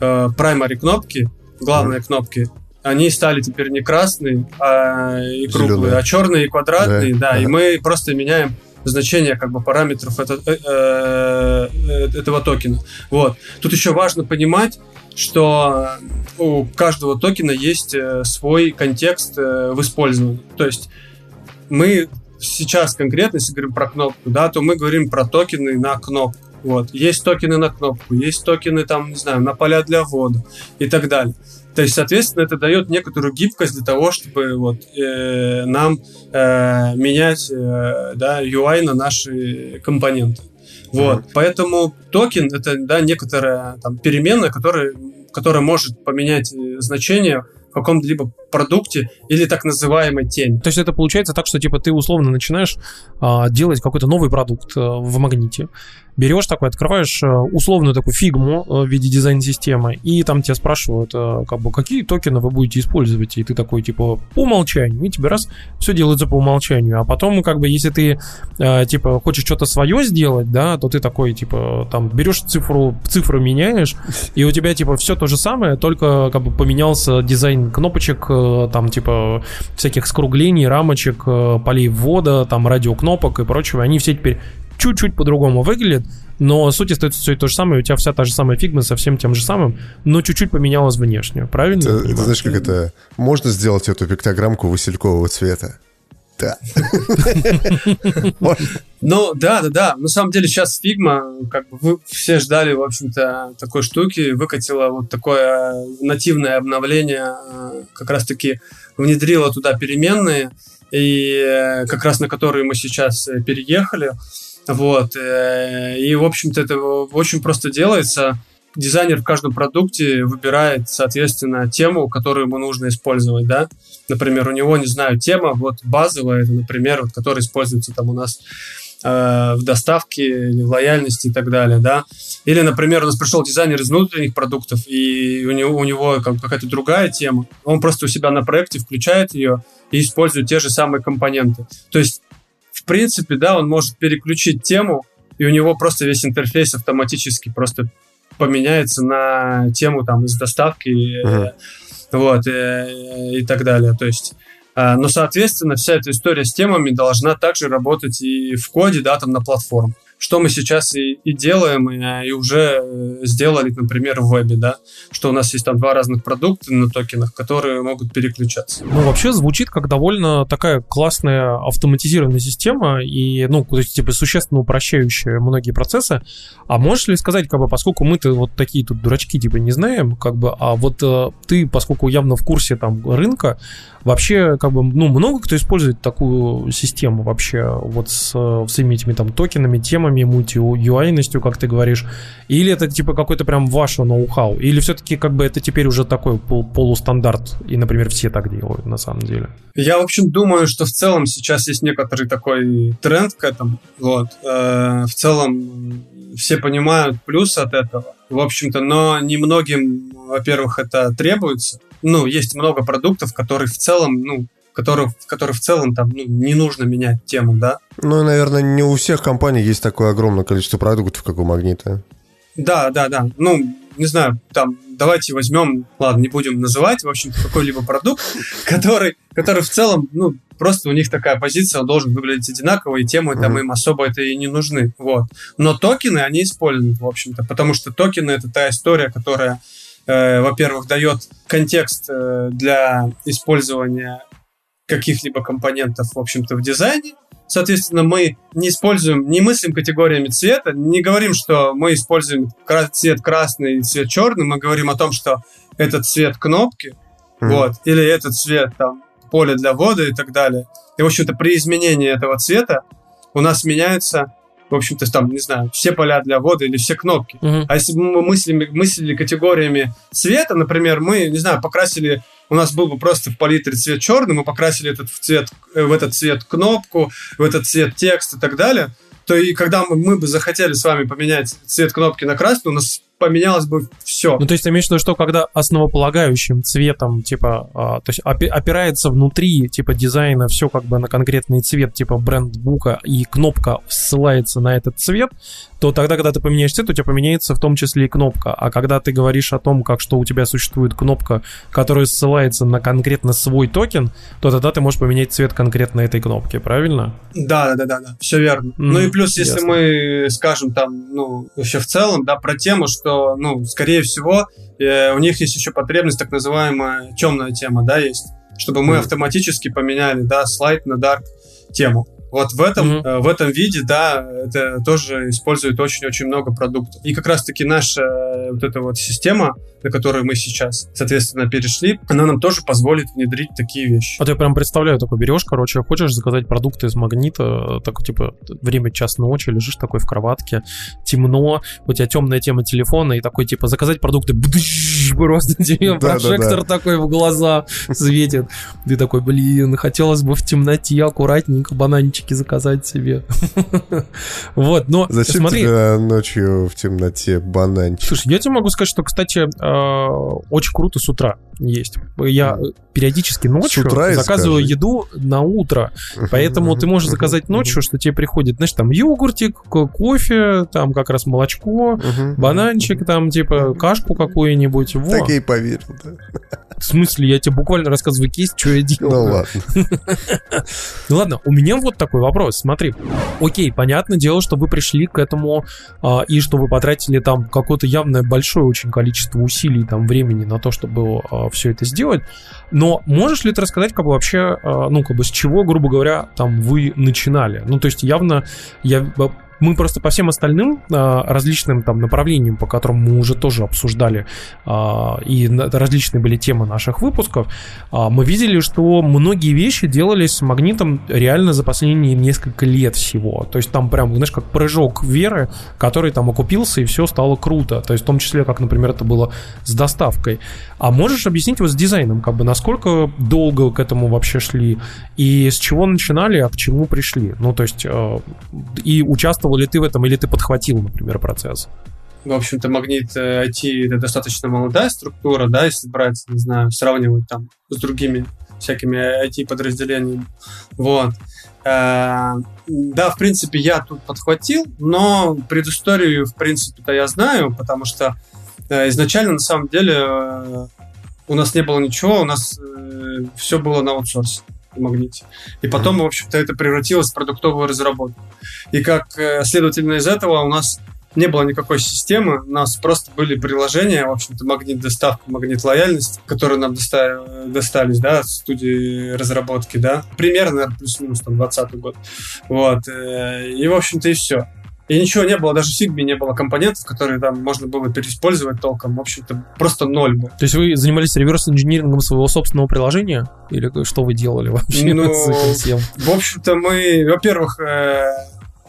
э, primary кнопки, главные mm. кнопки, они стали теперь не красные а, и круглые, Зеленые. а черные и квадратные, да, да, и мы просто меняем значение как бы параметров это, э, э, этого токена. Вот. Тут еще важно понимать, что у каждого токена есть э, свой контекст э, в использовании. То есть мы сейчас конкретно, если говорим про кнопку, да, то мы говорим про токены на кнопку. Вот. Есть токены на кнопку, есть токены там, не знаю, на поля для ввода и так далее. То есть, соответственно, это дает некоторую гибкость для того, чтобы вот, э, нам э, менять э, да, UI на наши компоненты. Вот. Поэтому токен это да, некоторая там, переменная, которая, которая может поменять э, значение в каком-либо продукте или так называемой теме. То есть это получается так, что типа ты условно начинаешь а, делать какой-то новый продукт а, в магните, берешь такой, открываешь а, условную такую фигму а, в виде дизайн-системы, и там тебя спрашивают, а, как бы, какие токены вы будете использовать, и ты такой, типа, по умолчанию, и тебе раз, все делается по умолчанию, а потом, как бы, если ты, типа, хочешь что-то свое сделать, да, то ты такой, типа, там, берешь цифру, цифру меняешь, и у тебя, типа, все то же самое, только, как бы, поменялся дизайн кнопочек, Э, там типа всяких скруглений, рамочек, э, полей ввода, там радиокнопок и прочего, они все теперь чуть-чуть по-другому выглядят, но суть остается все то же самое, у тебя вся та же самая Figma со всем тем же самым, но чуть-чуть поменялась внешне, правильно? Ты, ты знаешь, как это... Можно сделать эту пиктограммку василькового цвета? Да. Ну, да, да, да. На самом деле сейчас Figma, как бы вы все ждали, в общем-то, такой штуки, выкатила вот такое нативное обновление, э, как раз-таки внедрила туда переменные, и э, как раз на которые мы сейчас э, переехали. Вот. И, в общем-то, это очень просто делается дизайнер в каждом продукте выбирает, соответственно, тему, которую ему нужно использовать, да. Например, у него, не знаю, тема вот базовая, это, например, вот, которая используется там у нас э, в доставке, в лояльности и так далее, да. Или, например, у нас пришел дизайнер из внутренних продуктов, и у него, у него какая-то другая тема. Он просто у себя на проекте включает ее и использует те же самые компоненты. То есть, принципе, да, он может переключить тему, и у него просто весь интерфейс автоматически просто поменяется на тему там из доставки, uh-huh. вот, и, и так далее. То есть а, но, соответственно, вся эта история с темами должна также работать и в коде, да, там на платформах что мы сейчас и, и делаем, и, и уже э, сделали, например, в вебе, да, что у нас есть там два разных продукта на токенах, которые могут переключаться. Ну, вообще звучит как довольно такая классная автоматизированная система и, ну, то есть, типа, существенно упрощающая многие процессы. А можешь ли сказать, как бы, поскольку мы-то вот такие тут дурачки, типа, не знаем, как бы, а вот э, ты, поскольку явно в курсе там рынка, Вообще, как бы, ну, много кто использует такую систему вообще, вот с всеми этими там токенами, темами, мульти-юайностью, как ты говоришь, или это типа какой-то прям ваше ноу-хау, или все-таки как бы это теперь уже такой пол полустандарт, и, например, все так делают на самом деле? Я, в общем, думаю, что в целом сейчас есть некоторый такой тренд к этому, вот. Э, в целом все понимают плюс от этого, в общем-то, но немногим, во-первых, это требуется. Ну, есть много продуктов, которые в целом, ну, которых, в которых в целом там ну, не нужно менять тему, да? Ну, наверное, не у всех компаний есть такое огромное количество продуктов, как у Магнита. Да, да, да. Ну, не знаю, там, давайте возьмем, ладно, не будем называть, в общем какой-либо продукт, который, который в целом, ну, просто у них такая позиция, он должен выглядеть одинаково, и темы mm-hmm. там им особо это и не нужны, вот. Но токены они используют, в общем-то, потому что токены — это та история, которая, э, во-первых, дает контекст э, для использования каких-либо компонентов, в общем-то, в дизайне, Соответственно, мы не используем, не мыслим категориями цвета, не говорим, что мы используем цвет красный и цвет черный, мы говорим о том, что этот цвет кнопки, mm-hmm. вот, или этот цвет там поле для воды и так далее. И, в общем-то, при изменении этого цвета у нас меняются, в общем-то, там, не знаю, все поля для воды или все кнопки. Mm-hmm. А если бы мы мыслили, мыслили категориями цвета, например, мы, не знаю, покрасили у нас был бы просто в палитре цвет черный, мы покрасили этот в, цвет, э, в этот цвет кнопку, в этот цвет текст и так далее, то и когда мы, мы бы захотели с вами поменять цвет кнопки на красный, у нас поменялось бы все. Ну, то есть, имеешь в виду, что когда основополагающим цветом, типа, а, то есть опирается внутри, типа, дизайна все как бы на конкретный цвет, типа, брендбука, и кнопка ссылается на этот цвет, то тогда, когда ты поменяешь цвет, у тебя поменяется в том числе и кнопка. А когда ты говоришь о том, как что у тебя существует кнопка, которая ссылается на конкретно свой токен, то тогда ты можешь поменять цвет конкретно этой кнопки, правильно? Да, да, да, да, все верно. Mm, ну и плюс, если ясно. мы скажем там, ну, вообще в целом, да, про тему, что, ну, скорее всего, э, у них есть еще потребность, так называемая темная тема, да, есть, чтобы мы автоматически поменяли, да, слайд на dark тему. Вот в этом, mm-hmm. в этом виде, да, это тоже использует очень-очень много продуктов. И как раз-таки наша э, вот эта вот система, на которую мы сейчас, соответственно, перешли, она нам тоже позволит внедрить такие вещи. А ты прям представляю, такой берешь, короче, хочешь заказать продукты из магнита, так типа время час ночи, лежишь такой в кроватке, темно, у тебя темная тема телефона, и такой типа заказать продукты, просто тебе прожектор такой в глаза светит. Ты такой, блин, хотелось бы в темноте аккуратненько бананчики заказать себе. Вот, но Зачем смотри... тебе ночью в темноте бананчик? Слушай, я тебе могу сказать, что, кстати, Э, очень круто с утра есть. Я периодически ночью заказываю скажи. еду на утро, поэтому ты можешь заказать ночью, что тебе приходит, знаешь, там йогуртик, кофе, там как раз молочко, бананчик, там типа кашку какую-нибудь. Во. Так я и поверил, да. В смысле, я тебе буквально рассказываю кейс, что я делаю. Ну ладно. Ну ладно, у меня вот такой вопрос. Смотри, окей, понятное дело, что вы пришли к этому а, и что вы потратили там какое-то явное большое очень количество усилий, там, времени на то, чтобы а, все это сделать. Но можешь ли ты рассказать, как бы вообще, а, ну, как бы с чего, грубо говоря, там вы начинали? Ну, то есть явно я мы просто по всем остальным а, различным там направлениям, по которым мы уже тоже обсуждали, а, и различные были темы наших выпусков, а, мы видели, что многие вещи делались с магнитом реально за последние несколько лет всего. То есть там прям, знаешь, как прыжок веры, который там окупился, и все стало круто. То есть в том числе, как, например, это было с доставкой. А можешь объяснить вот с дизайном, как бы, насколько долго к этому вообще шли, и с чего начинали, а к чему пришли? Ну, то есть, и участвовали участвовал ли ты в этом, или ты подхватил, например, процесс? В общем-то, магнит IT это достаточно молодая структура, да, если брать, не знаю, сравнивать там с другими всякими IT-подразделениями. Вот. Э, да, в принципе, я тут подхватил, но предысторию, в принципе-то я знаю, потому что э, изначально, на самом деле, э, у нас не было ничего, у нас все было на аутсорсе магните. И потом, в общем-то, это превратилось в продуктовую разработку. И как э, следовательно из этого у нас не было никакой системы, у нас просто были приложения, в общем-то, магнит доставка, магнит лояльность, которые нам доста- достались, да, от студии разработки, да, примерно, плюс-минус там 20 год. Вот. Э, и, в общем-то, и все. И ничего не было, даже в Figma не было компонентов, которые там можно было переиспользовать толком. В общем-то, просто ноль был. То есть вы занимались реверс-инжинирингом своего собственного приложения? Или что вы делали вообще ну, с этим всем? В общем-то, мы, во-первых, э,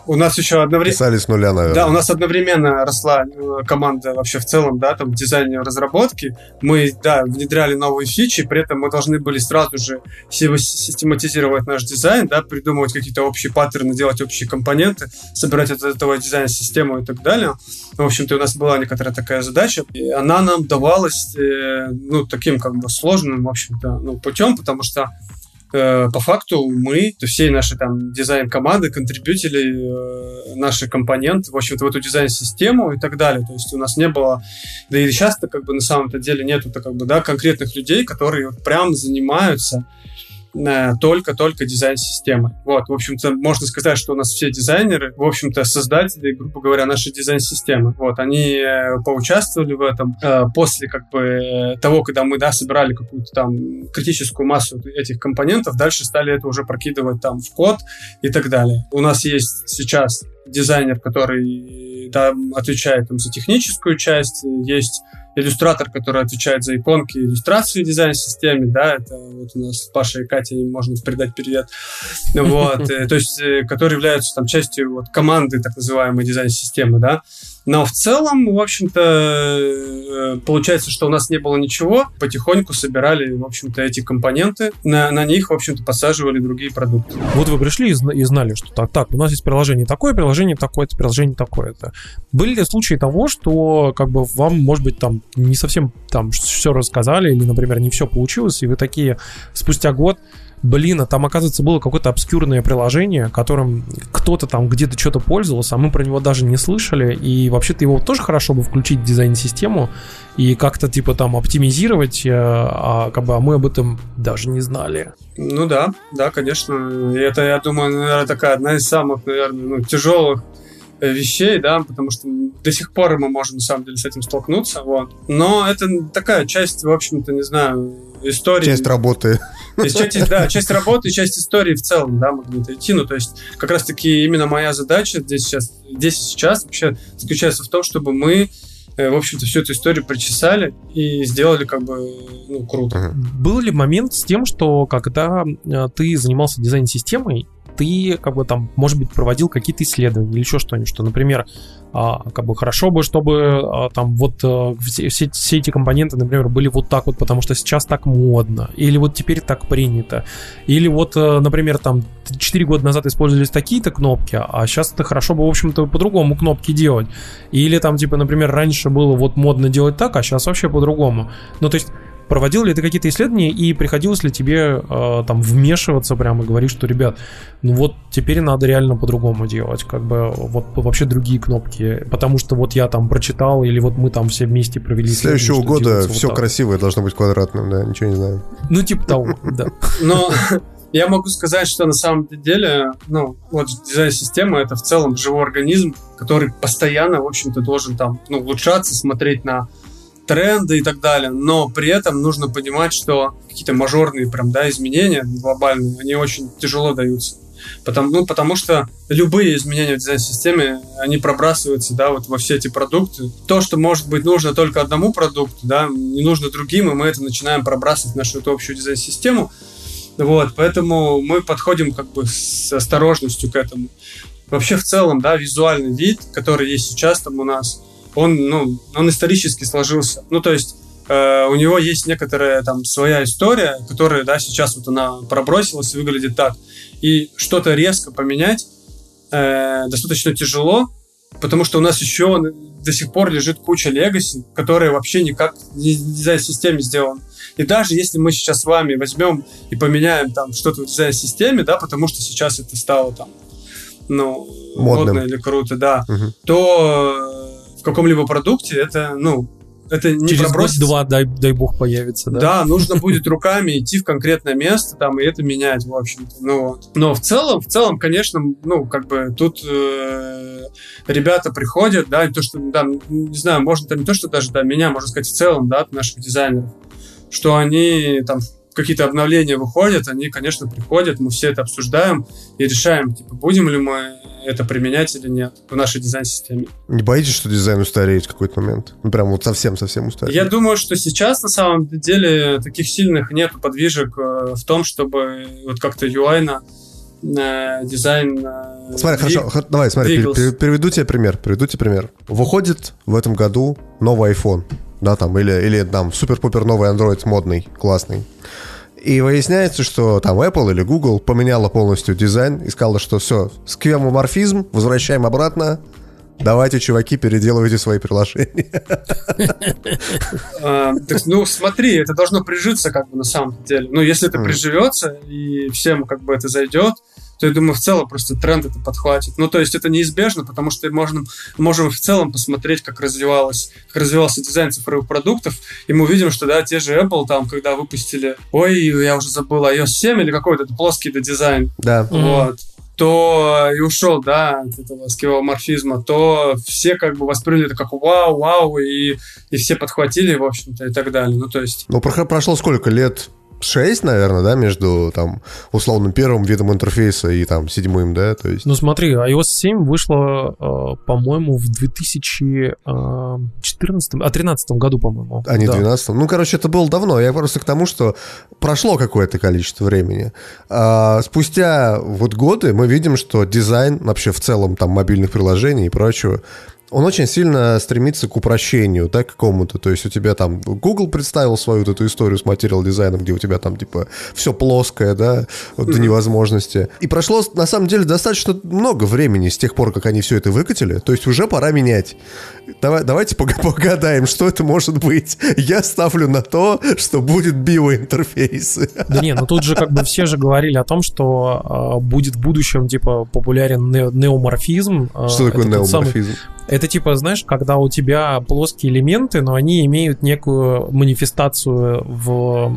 у нас еще одновременно... Писали с нуля, наверное. Да, у нас одновременно росла э, команда вообще в целом, да, там, дизайне разработки. Мы, да, внедряли новые фичи, при этом мы должны были сразу же систематизировать наш дизайн, да, придумывать какие-то общие паттерны, делать общие компоненты, собирать от этого дизайн-систему и так далее. В общем-то, у нас была некоторая такая задача, и она нам давалась, э, ну, таким как бы сложным, в общем-то, ну, путем, потому что Э, по факту мы, то всей нашей там дизайн-команды, контрибьютили э, наши компоненты, в общем-то, в эту дизайн-систему и так далее. То есть у нас не было, да и часто как бы на самом-то деле нету-то как бы, да, конкретных людей, которые прям занимаются только-только дизайн-системы. Вот, в общем-то, можно сказать, что у нас все дизайнеры, в общем-то, создатели, грубо говоря, нашей дизайн-системы. Вот, они э, поучаствовали в этом. Э, после, как бы, того, когда мы, да, собирали какую-то там критическую массу этих компонентов, дальше стали это уже прокидывать там в код и так далее. У нас есть сейчас дизайнер, который да, отвечает там, за техническую часть, есть иллюстратор, который отвечает за иконки, иллюстрации дизайн-системе, да, это вот у нас Паша и Катя, им можно передать привет, вот, э, то есть, э, которые являются там частью вот команды так называемой дизайн-системы, да, но в целом, в общем-то, э, получается, что у нас не было ничего. Потихоньку собирали, в общем-то, эти компоненты. На, на них, в общем-то, посаживали другие продукты. Вот вы пришли и, знали, что так, так, у нас есть приложение такое, приложение такое-то, приложение такое-то. Были ли случаи того, что как бы вам, может быть, там не совсем там все рассказали или, например, не все получилось, и вы такие спустя год блин, а там, оказывается, было какое-то обскюрное приложение, которым кто-то там где-то что-то пользовался, а мы про него даже не слышали, и вообще-то его тоже хорошо бы включить в дизайн-систему и как-то типа там оптимизировать, э, а как бы а мы об этом даже не знали. Ну да, да, конечно. Это, я думаю, наверное, такая одна из самых, наверное, ну, тяжелых вещей, да, потому что до сих пор мы можем, на самом деле, с этим столкнуться, вот. Но это такая часть, в общем-то, не знаю, истории. Часть работы. То есть, часть, да, часть работы, часть истории в целом, да, могли идти. Ну, то есть, как раз-таки именно моя задача здесь сейчас, здесь сейчас вообще заключается в том, чтобы мы э, в общем-то, всю эту историю причесали и сделали как бы, ну, круто. Был ли момент с тем, что когда э, ты занимался дизайн-системой, ты как бы там, может быть, проводил какие-то исследования или еще что-нибудь, что, например, а, как бы хорошо бы, чтобы а, там вот а, все, все, все эти компоненты, например, были вот так вот, потому что сейчас так модно, или вот теперь так принято, или вот, а, например, там 4 года назад использовались такие-то кнопки, а сейчас это хорошо бы, в общем-то, по-другому кнопки делать, или там, типа, например, раньше было вот модно делать так, а сейчас вообще по-другому. Ну, то есть Проводил ли ты какие-то исследования и приходилось ли тебе э, там вмешиваться прямо и говорить, что, ребят, ну вот теперь надо реально по-другому делать, как бы вот вообще другие кнопки, потому что вот я там прочитал или вот мы там все вместе провели. Следующего года все вот красивое должно быть квадратным, да, ничего не знаю. Ну типа того, да. Но я могу сказать, что на самом деле, ну, вот дизайн-система — это в целом живой организм, который постоянно, в общем-то, должен там, ну, улучшаться, смотреть на тренды и так далее, но при этом нужно понимать, что какие-то мажорные прям, да, изменения глобальные, они очень тяжело даются. Потому, ну, потому что любые изменения в дизайн-системе, они пробрасываются, да, вот во все эти продукты. То, что может быть нужно только одному продукту, да, не нужно другим, и мы это начинаем пробрасывать в нашу эту общую дизайн-систему. Вот, поэтому мы подходим как бы с осторожностью к этому. Вообще в целом, да, визуальный вид, который есть сейчас там у нас, он, ну, он исторически сложился. Ну, то есть э, у него есть некоторая там своя история, которая, да, сейчас вот она пробросилась и выглядит так. И что-то резко поменять э, достаточно тяжело, потому что у нас еще до сих пор лежит куча легаси, которые вообще никак не, не дизайн-системе сделаны. И даже если мы сейчас с вами возьмем и поменяем там что-то в дизайн-системе, да, потому что сейчас это стало там, ну, модно или круто, да, угу. то в каком-либо продукте, это, ну, это не Через пробросится. год-два, дай, дай бог, появится, да? Да, нужно будет руками идти в конкретное место там и это менять, в общем-то. Ну, вот. Но в целом, в целом, конечно, ну, как бы тут э, ребята приходят, да, и то, что, да, не знаю, можно там не то, что даже, да, меня, можно сказать, в целом, да, от наших дизайнеров, что они там какие-то обновления выходят, они, конечно, приходят, мы все это обсуждаем и решаем, типа, будем ли мы это применять или нет в нашей дизайн-системе. Не боитесь, что дизайн устареет в какой-то момент? Ну, прям вот совсем-совсем устареет? Я думаю, что сейчас, на самом деле, таких сильных нет подвижек э, в том, чтобы вот как-то UI на дизайн... Э, смотри, двиг... хорошо, давай, смотри, двигался. переведу тебе пример, переведу тебе пример. Выходит в этом году новый iPhone, да, там, или, или там супер-пупер новый Android модный, классный. И выясняется, что там Apple или Google поменяла полностью дизайн и сказала, что все, сквемоморфизм, возвращаем обратно, Давайте, чуваки, переделывайте свои приложения. А, ну, смотри, это должно прижиться как бы на самом деле. Ну, если это приживется и всем как бы это зайдет, то я думаю, в целом просто тренд это подхватит. Ну, то есть это неизбежно, потому что мы можем, в целом посмотреть, как развивалось, как развивался дизайн цифровых продуктов, и мы увидим, что, да, те же Apple там, когда выпустили, ой, я уже забыл, iOS 7 или какой-то плоский дизайн. Да. Вот то и ушел, да, от этого скивоморфизма, то все как бы восприняли это как вау, вау, и, и все подхватили, в общем-то, и так далее. Ну, то есть... Ну, прошло сколько лет? 6, наверное, да, между там условно первым видом интерфейса и там седьмым, да, то есть. Ну смотри, iOS 7 вышла, э, по-моему, в 2014, а 13 году, по-моему. А не да. 12 Ну, короче, это было давно. Я просто к тому, что прошло какое-то количество времени. А спустя вот годы мы видим, что дизайн вообще в целом там мобильных приложений и прочего он очень сильно стремится к упрощению, да, какому-то. То есть у тебя там Google представил свою вот эту историю с материал дизайном, где у тебя там типа все плоское, да, вот до невозможности. И прошло на самом деле достаточно много времени с тех пор, как они все это выкатили. То есть уже пора менять. Давай, давайте погадаем, что это может быть. Я ставлю на то, что будет биоинтерфейс. Да не, ну тут же как бы все же говорили о том, что э, будет в будущем типа популярен не неоморфизм. Э, что такое неоморфизм? Самый, это типа, знаешь, когда у тебя плоские элементы, но они имеют некую манифестацию в,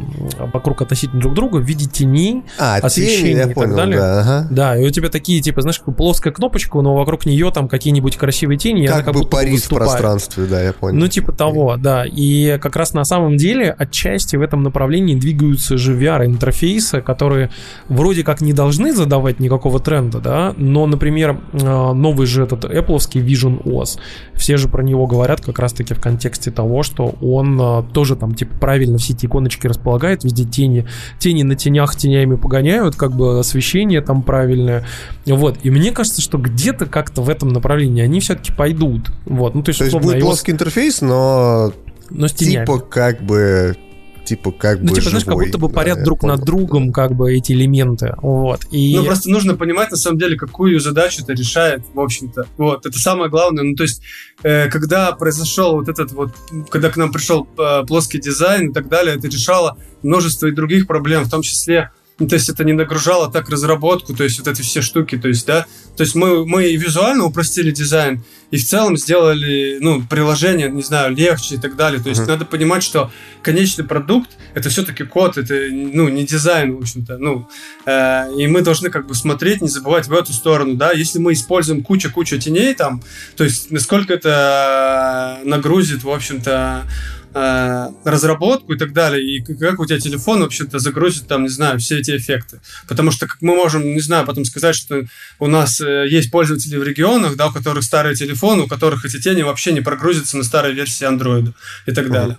вокруг относительно друг друга в виде теней, а, освещения тени, и понял, так далее. Да, ага. да, и у тебя такие, типа, знаешь, плоская кнопочка, но вокруг нее там какие-нибудь красивые тени. Как, как бы парит в пространстве, да, я понял. Ну, типа того, да. И как раз на самом деле отчасти в этом направлении двигаются же VR-интерфейсы, которые вроде как не должны задавать никакого тренда, да, но, например, э, новый же этот Apple Vision OS, голос. Все же про него говорят как раз-таки в контексте того, что он а, тоже там типа правильно все эти иконочки располагает, везде тени, тени на тенях тенями погоняют, как бы освещение там правильное. Вот. И мне кажется, что где-то как-то в этом направлении они все-таки пойдут. Вот. Ну, то есть, то есть будет iOS... плоский интерфейс, но но с тенями. Типа как бы типа как ну, бы типа, знаешь, как будто бы парят да, друг понял, над другом да. как бы эти элементы, вот. И... Ну, просто нужно понимать, на самом деле, какую задачу это решает, в общем-то. Вот, это самое главное. Ну, то есть, э, когда произошел вот этот вот, когда к нам пришел э, плоский дизайн и так далее, это решало множество и других проблем, в том числе ну, то есть это не нагружало так разработку, то есть вот эти все штуки, то есть, да, то есть мы, мы визуально упростили дизайн, и в целом сделали, ну, приложение, не знаю, легче и так далее. То есть uh-huh. надо понимать, что конечный продукт это все-таки код, это, ну, не дизайн, в общем-то, ну, э, и мы должны как бы смотреть, не забывать в эту сторону, да, если мы используем куча-куча теней там, то есть насколько это нагрузит, в общем-то, Э, разработку и так далее, и как у тебя телефон, в общем-то, загрузит там, не знаю, все эти эффекты. Потому что как мы можем, не знаю, потом сказать, что у нас э, есть пользователи в регионах, да, у которых старые телефоны, у которых эти тени вообще не прогрузятся на старой версии Android и так далее.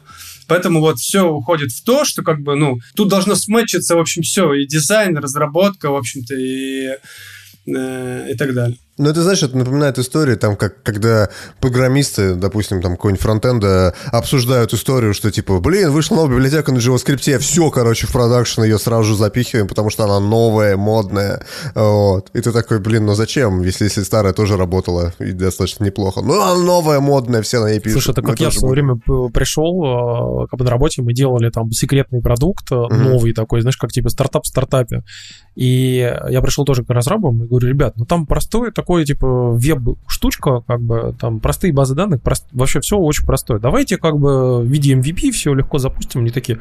Поэтому вот все уходит в то, что как бы, ну, тут должно сметчиться, в общем, все, и дизайн, разработка, в общем-то, и, э, и так далее. Ну, это, знаешь, это напоминает историю, там, как, когда программисты, допустим, там, какой-нибудь фронтенда обсуждают историю, что, типа, блин, вышла новая библиотека на JavaScript, все, короче, в продакшн ее сразу же запихиваем, потому что она новая, модная, вот. И ты такой, блин, ну зачем, если, если старая тоже работала и достаточно неплохо. Ну, она новая, модная, все на ней пишут. Слушай, это как я в свое время пришел, как бы на работе мы делали там секретный продукт, mm-hmm. новый такой, знаешь, как типа стартап в стартапе. И я пришел тоже к разрабам и говорю, ребят, ну там простое такое, типа, веб-штучка, как бы, там, простые базы данных, прост... вообще все очень простое. Давайте, как бы, в виде MVP все легко запустим. Они такие,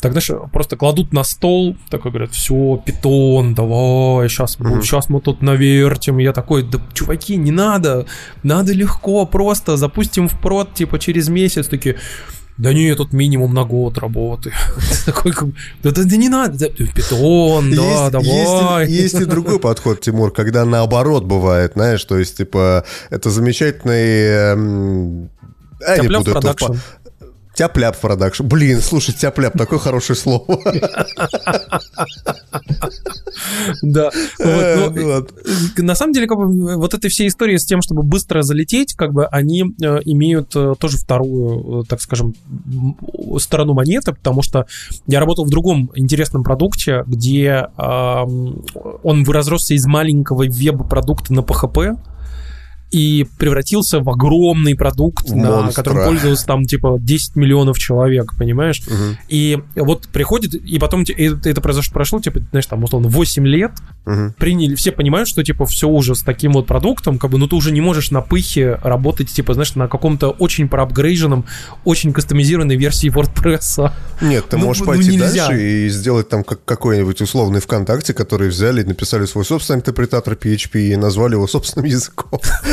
так, знаешь, просто кладут на стол, такой говорят, все, питон, давай, сейчас, mm-hmm. сейчас мы тут навертим. я такой, да, чуваки, не надо, надо легко, просто запустим в прод, типа, через месяц, такие, да не, тут минимум на год работы. Такой, да, да, да не надо, питон, да, давай. Есть, есть и другой подход, Тимур, когда наоборот бывает, знаешь, то есть, типа, это замечательный... Я не буду это Тяп-ляп продакшн. Блин, слушай, тяп-ляп, такое хорошее слово. Да. Ну, э, на самом деле, как бы, вот этой все истории с тем, чтобы быстро залететь, как бы они э, имеют э, тоже вторую, так скажем, сторону монеты, потому что я работал в другом интересном продукте, где он разросся из маленького веб-продукта на PHP, и превратился в огромный продукт, на которым пользовалось там типа 10 миллионов человек, понимаешь? Угу. И вот приходит, и потом это, это произошло, прошло, типа, знаешь, там, условно, 8 лет, угу. приняли, все понимают, что, типа, все уже с таким вот продуктом, как бы, ну, ты уже не можешь на пыхе работать, типа, знаешь, на каком-то очень проапгрейженном, очень кастомизированной версии WordPress. Нет, ты ну, можешь ну, пойти нельзя. дальше и сделать там как какой-нибудь условный ВКонтакте, который взяли и написали свой собственный интерпретатор PHP и назвали его собственным языком.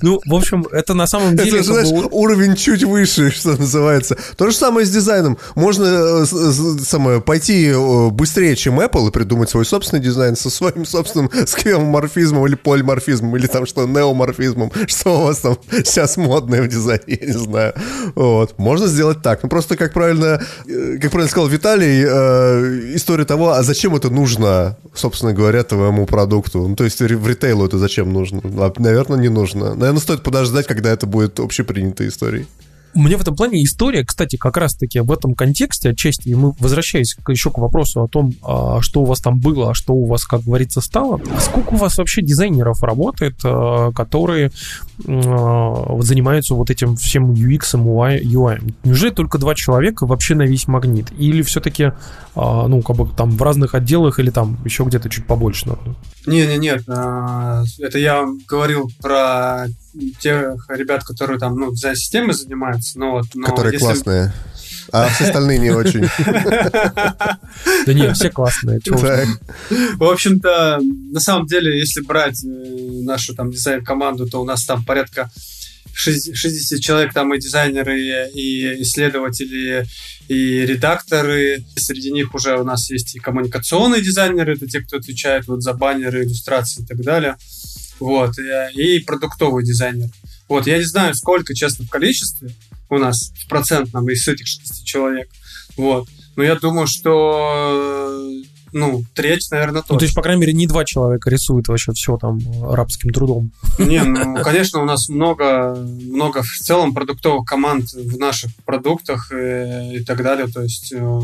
Ну, в общем, это на самом деле... Это, знаешь, бы... уровень чуть выше, что называется. То же самое с дизайном. Можно э, самое, пойти э, быстрее, чем Apple, и придумать свой собственный дизайн со своим собственным сквемоморфизмом или полиморфизмом, или там что, неоморфизмом. Что у вас там сейчас модное в дизайне, я не знаю. Вот. Можно сделать так. Ну, просто, как правильно, э, как правильно сказал Виталий, э, история того, а зачем это нужно, собственно говоря, твоему продукту. Ну, то есть в ритейлу это зачем нужно? Наверное, не нужно. Наверное, стоит подождать, когда это будет общепринятой историей. Мне в этом плане история, кстати, как раз-таки в этом контексте отчасти, и мы возвращаясь еще к вопросу о том, а, что у вас там было, а что у вас, как говорится, стало. А сколько у вас вообще дизайнеров работает, а, которые занимаются вот этим всем UX, UI, UI? Неужели только два человека вообще на весь магнит? Или все-таки, ну, как бы там в разных отделах или там еще где-то чуть побольше надо? Не, не, нет, это я говорил про тех ребят, которые там, ну, за системой занимаются, но вот... Но которые если... классные. А все остальные не очень. Да не, все классные. В общем-то, на самом деле, если брать э, нашу там дизайн-команду, то у нас там порядка 60 человек, там и дизайнеры, и исследователи, и редакторы. Среди них уже у нас есть и коммуникационные дизайнеры, это те, кто отвечает вот за баннеры, иллюстрации и так далее. Вот, и, и продуктовый дизайнер. Вот, я не знаю, сколько, честно, в количестве у нас в процентном из этих 60 человек. Вот. Но я думаю, что ну, треть, наверное, точно. Ну, то есть, по крайней мере, не два человека рисуют вообще все там арабским трудом. Не, ну, конечно, у нас много, много в целом продуктовых команд в наших продуктах и, э, и так далее. То есть, э,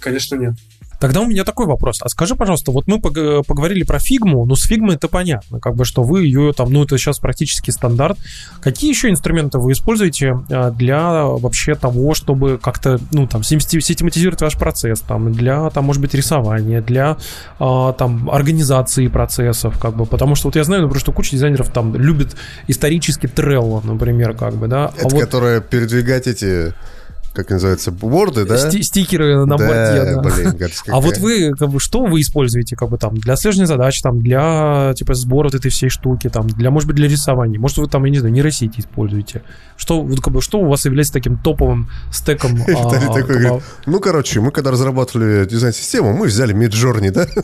конечно, нет. Тогда у меня такой вопрос. А скажи, пожалуйста, вот мы поговорили про фигму, ну с фигмой это понятно, как бы, что вы ее там, ну это сейчас практически стандарт. Какие еще инструменты вы используете а, для вообще того, чтобы как-то, ну там, систематизировать ваш процесс, там, для, там, может быть, рисования, для, а, там, организации процессов, как бы, потому что вот я знаю, например, что куча дизайнеров там любит исторически Trello, например, как бы, да. А это а вот... передвигать эти как называется, борды, да? Сти стикеры на да, борде, да. Блин, а вот вы, как бы, что вы используете, как бы, там, для отслеживания задач, там, для, типа, сбора вот этой всей штуки, там, для, может быть, для рисования, может, вы там, я не знаю, нейросети используете? Что, вот, как бы, что у вас является таким топовым стеком? Виталий а, такой говорит, ну, короче, мы когда разрабатывали дизайн-систему, мы взяли Midjourney, да?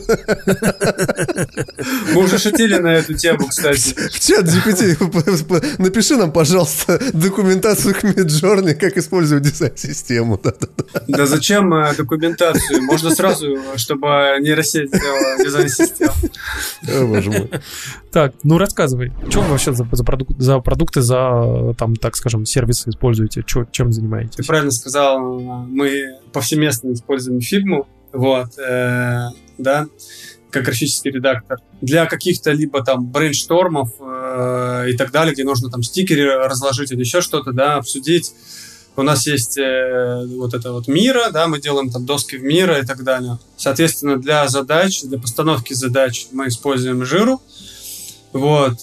Мы уже шутили на эту тему, кстати. В чат GPT напиши нам, пожалуйста, документацию к Midjourney, как использовать дизайн систему. Да, да, да. да зачем э, документацию? Можно сразу, чтобы нейросеть сделала дизайн-систему. О, боже мой. Так, ну рассказывай. Что вы вообще за, за, продук, за продукты, за, там, так скажем, сервисы используете? Чё, чем занимаетесь? Ты правильно сказал. Мы повсеместно используем фигму. Вот, э, да, как графический редактор. Для каких-то либо там брейнштормов э, и так далее, где нужно там стикеры разложить или еще что-то, да, обсудить у нас есть э, вот это вот мира, да, мы делаем там доски в мира и так далее. Соответственно, для задач, для постановки задач мы используем жиру. Вот.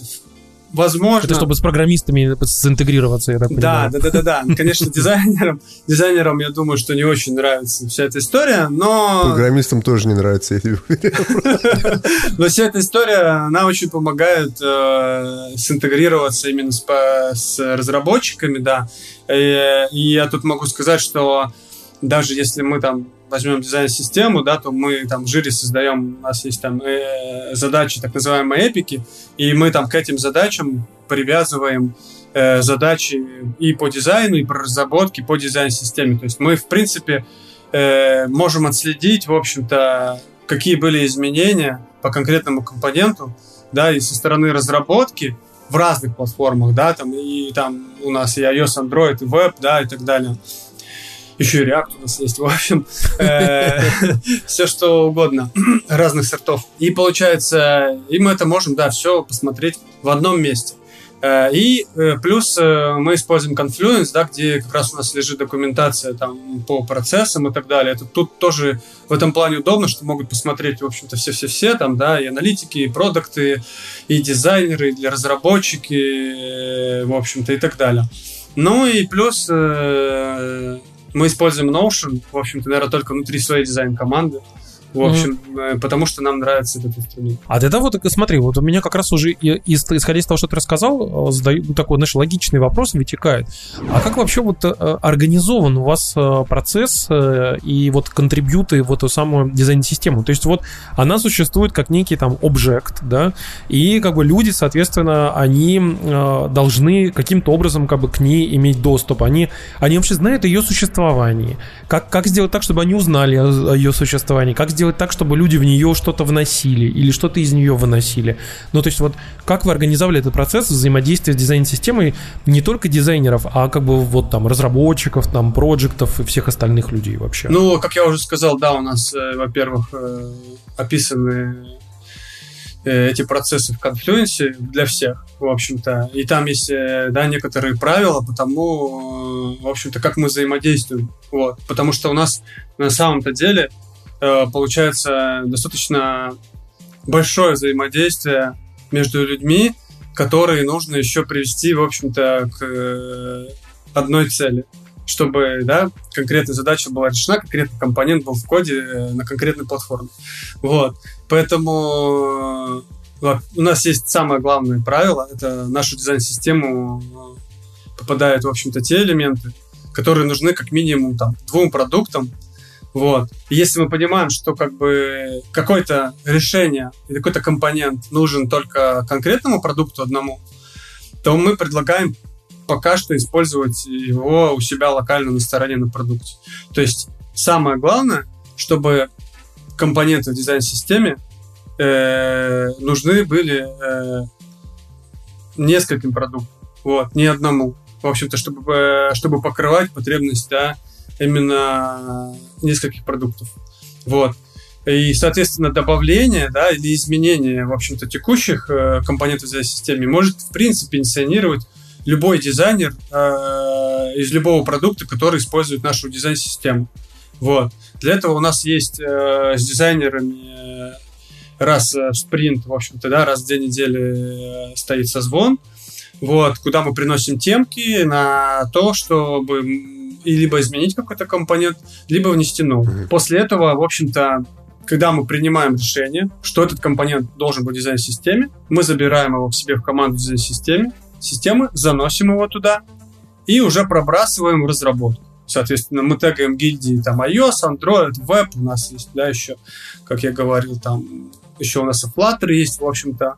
Возможно... Это чтобы с программистами синтегрироваться, я так понимаю. Да, да, да, да, да. Конечно, дизайнерам, дизайнерам, я думаю, что не очень нравится вся эта история, но... Программистам тоже не нравится, я тебе Но вся эта история, она очень помогает э, синтегрироваться именно с, с разработчиками, да. И, и я тут могу сказать, что даже если мы там возьмем дизайн-систему, да, то мы там в жире создаем, у нас есть там э, задачи, так называемые эпики, и мы там к этим задачам привязываем э, задачи и по дизайну, и по разработке, по дизайн-системе. То есть мы, в принципе, э, можем отследить, в общем-то, какие были изменения по конкретному компоненту, да, и со стороны разработки в разных платформах, да, там, и там у нас и iOS, Android, и веб, да, и так далее еще и React у нас есть, в общем, э, все что угодно, разных сортов. И получается, и мы это можем, да, все посмотреть в одном месте. Э, и э, плюс мы используем Confluence, да, где как раз у нас лежит документация там, по процессам и так далее. Это тут тоже в этом плане удобно, что могут посмотреть, в общем-то, все-все-все, там, да, и аналитики, и продукты, и дизайнеры, и разработчики, в общем-то, и так далее. Ну и плюс мы используем Notion, в общем-то, наверное, только внутри своей дизайн-команды. В общем, mm-hmm. потому что нам нравится этот инструмент. А тогда вот смотри, вот у меня как раз уже, исходя из того, что ты рассказал, э, задаю ну, такой, знаешь, логичный вопрос вытекает. А как вообще вот э, организован у вас процесс и вот контрибьюты в эту самую дизайн-систему? То есть вот она существует как некий там объект, да, и как бы люди, соответственно, они должны каким-то образом как бы к ней иметь доступ. Они, они вообще знают о ее существовании. Как, как сделать так, чтобы они узнали о ее существовании? Как сделать сделать так, чтобы люди в нее что-то вносили или что-то из нее выносили. Ну, то есть вот как вы организовали этот процесс взаимодействия с дизайн-системой не только дизайнеров, а как бы вот там разработчиков, там, проектов и всех остальных людей вообще? Ну, как я уже сказал, да, у нас, э, во-первых, э, описаны э, эти процессы в конфлюенсе для всех, в общем-то. И там есть, да, некоторые правила по тому, в общем-то, как мы взаимодействуем. Вот. Потому что у нас на самом-то деле получается достаточно большое взаимодействие между людьми, которые нужно еще привести, в общем-то, к э, одной цели чтобы да, конкретная задача была решена, конкретный компонент был в коде э, на конкретной платформе. Вот. Поэтому у нас есть самое главное правило, это нашу дизайн-систему попадают, в общем-то, те элементы, которые нужны как минимум там, двум продуктам, вот. Если мы понимаем, что как бы какое-то решение или какой-то компонент нужен только конкретному продукту одному, то мы предлагаем пока что использовать его у себя локально на стороне на продукте. То есть самое главное, чтобы компоненты в дизайн-системе э, нужны были э, нескольким продуктам, вот, не одному. В общем-то, чтобы, э, чтобы покрывать потребность да, именно нескольких продуктов. Вот. И, соответственно, добавление да, или изменение, в общем-то, текущих э, компонентов в системе может, в принципе, инициировать любой дизайнер э, из любого продукта, который использует нашу дизайн-систему. Вот. Для этого у нас есть э, с дизайнерами э, раз в спринт, в общем-то, да, раз в две недели э, стоит созвон, вот, куда мы приносим темки на то, чтобы и либо изменить какой-то компонент, либо внести новый. После этого, в общем-то, когда мы принимаем решение, что этот компонент должен быть в дизайн-системе, мы забираем его к себе в команду дизайн-системе, системы, заносим его туда и уже пробрасываем в разработку. Соответственно, мы тегаем гильдии там iOS, Android, Web у нас есть, да, еще, как я говорил, там еще у нас и Flutter есть, в общем-то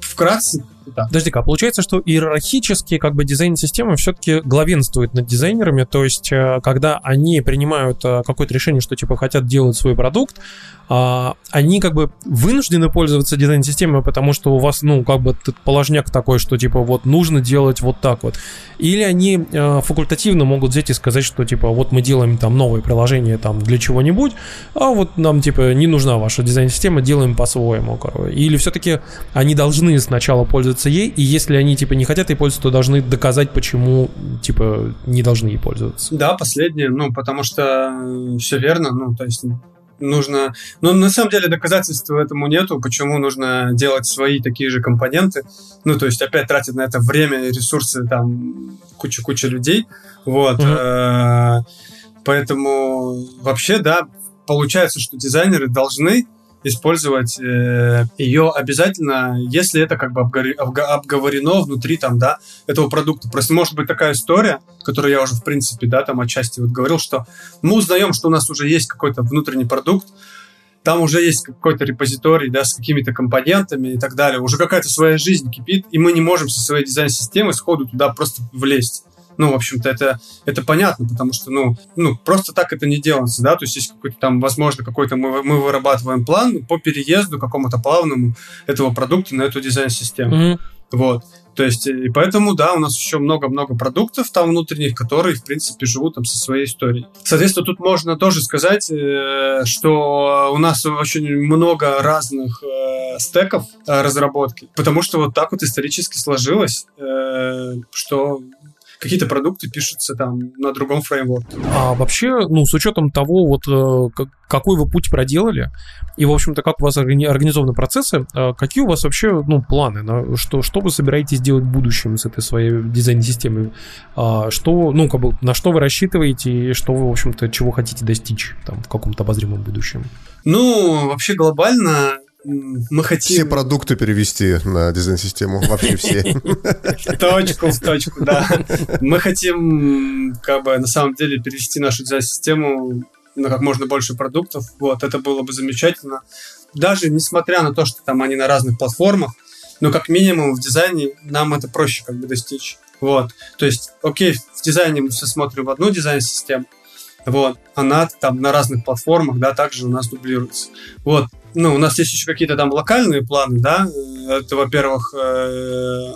вкратце да. Подожди-ка, а получается, что иерархически как бы дизайн-система все-таки главенствует над дизайнерами, то есть э, когда они принимают э, какое-то решение, что типа хотят делать свой продукт, а, они как бы вынуждены пользоваться дизайн-системой, потому что у вас, ну, как бы положняк такой, что типа вот нужно делать вот так вот. Или они э, факультативно могут взять и сказать, что типа вот мы делаем там новое приложение там для чего-нибудь, а вот нам типа не нужна ваша дизайн-система, делаем по-своему. Или все-таки они должны сначала пользоваться ей, и если они типа не хотят ей пользоваться, то должны доказать, почему типа не должны ей пользоваться. Да, последнее, ну, потому что все верно, ну, то есть нужно... Но на самом деле доказательств этому нету, почему нужно делать свои такие же компоненты. Ну, то есть опять тратить на это время, ресурсы, там, куча-куча людей. Вот. Mm-hmm. Поэтому вообще, да, получается, что дизайнеры должны использовать э, ее обязательно, если это как бы обговорено внутри там, да, этого продукта. Просто может быть такая история, которую я уже, в принципе, да, там отчасти вот говорил, что мы узнаем, что у нас уже есть какой-то внутренний продукт, там уже есть какой-то репозиторий, да, с какими-то компонентами и так далее. Уже какая-то своя жизнь кипит, и мы не можем со своей дизайн-системой сходу туда просто влезть. Ну, в общем-то, это, это понятно, потому что, ну, ну, просто так это не делается, да, то есть есть какой-то там, возможно, какой-то мы, мы вырабатываем план по переезду какому-то плавному этого продукта на эту дизайн-систему. Mm-hmm. Вот. То есть, и поэтому, да, у нас еще много-много продуктов там внутренних, которые, в принципе, живут там со своей историей. Соответственно, тут можно тоже сказать, э, что у нас очень много разных э, стеков э, разработки, потому что вот так вот исторически сложилось, что какие-то продукты пишутся там на другом фреймворке. А вообще, ну, с учетом того, вот э, какой вы путь проделали, и, в общем-то, как у вас организованы процессы, э, какие у вас вообще, ну, планы, на что, что вы собираетесь делать в будущем с этой своей дизайн-системой? А, что, ну, как бы, на что вы рассчитываете, и что вы, в общем-то, чего хотите достичь там в каком-то обозримом будущем? Ну, вообще глобально мы хотим... Все продукты перевести на дизайн-систему, вообще все. Точку в точку, да. Мы хотим, как бы, на самом деле, перевести нашу дизайн-систему на как можно больше продуктов. Вот, это было бы замечательно. Даже несмотря на то, что там они на разных платформах, но как минимум в дизайне нам это проще как бы достичь. Вот. То есть, окей, в дизайне мы все смотрим в одну дизайн-систему, вот, она там на разных платформах, да, также у нас дублируется. Вот, ну, у нас есть еще какие-то там локальные планы, да, это, во-первых, э,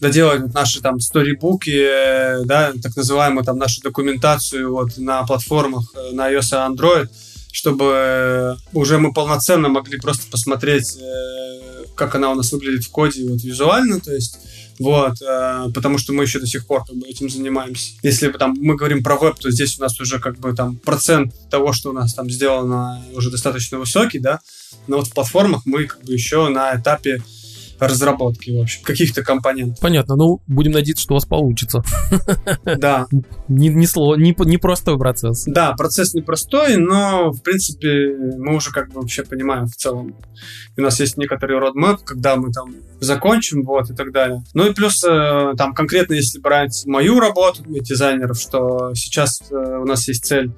доделать наши там сторибуки, да, так называемую там нашу документацию вот на платформах э, на iOS и Android, чтобы уже мы полноценно могли просто посмотреть, э, как она у нас выглядит в коде вот визуально, то есть вот, э, потому что мы еще до сих пор как бы, этим занимаемся. Если там мы говорим про веб, то здесь у нас уже как бы там процент того, что у нас там сделано, уже достаточно высокий, да, но вот в платформах мы как бы еще на этапе разработки, в общем, каких-то компонентов. Понятно, ну, будем надеяться, что у вас получится. Да. Не, не, слово, не, не простой процесс. Да, процесс непростой, но, в принципе, мы уже как бы вообще понимаем в целом. У нас есть некоторый roadmap, когда мы там закончим, вот, и так далее. Ну и плюс, э, там, конкретно, если брать мою работу, дизайнеров, что сейчас э, у нас есть цель,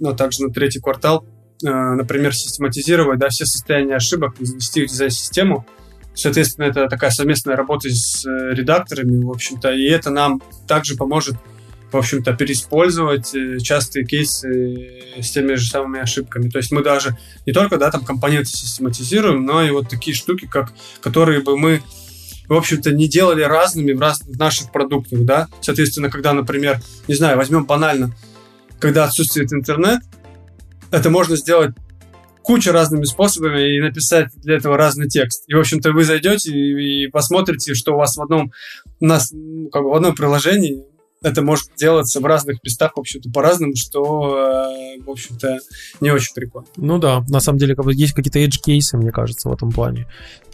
но также на третий квартал, э, например, систематизировать, да, все состояния ошибок, ввести в дизайн-систему, Соответственно, это такая совместная работа с э, редакторами, в общем-то, и это нам также поможет, в общем-то, переиспользовать э, частые кейсы с теми же самыми ошибками. То есть мы даже не только, да, там компоненты систематизируем, но и вот такие штуки, как, которые бы мы в общем-то, не делали разными в, раз, в наших продуктах, да. Соответственно, когда, например, не знаю, возьмем банально, когда отсутствует интернет, это можно сделать куча разными способами и написать для этого разный текст. И, в общем-то, вы зайдете и, и посмотрите, что у вас в одном, у нас, ну, как бы в одном приложении это может делаться в разных местах, в общем-то, по-разному, что, э, в общем-то, не очень прикольно. Ну да, на самом деле, как бы, есть какие-то edge-кейсы, мне кажется, в этом плане.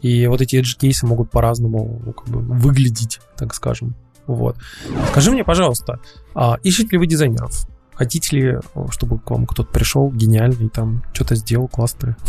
И вот эти edge-кейсы могут по-разному ну, как бы, выглядеть, так скажем. Вот. Скажи мне, пожалуйста, а ищете ли вы дизайнеров? Хотите ли, чтобы к вам кто-то пришел гениальный, там, что-то сделал классное?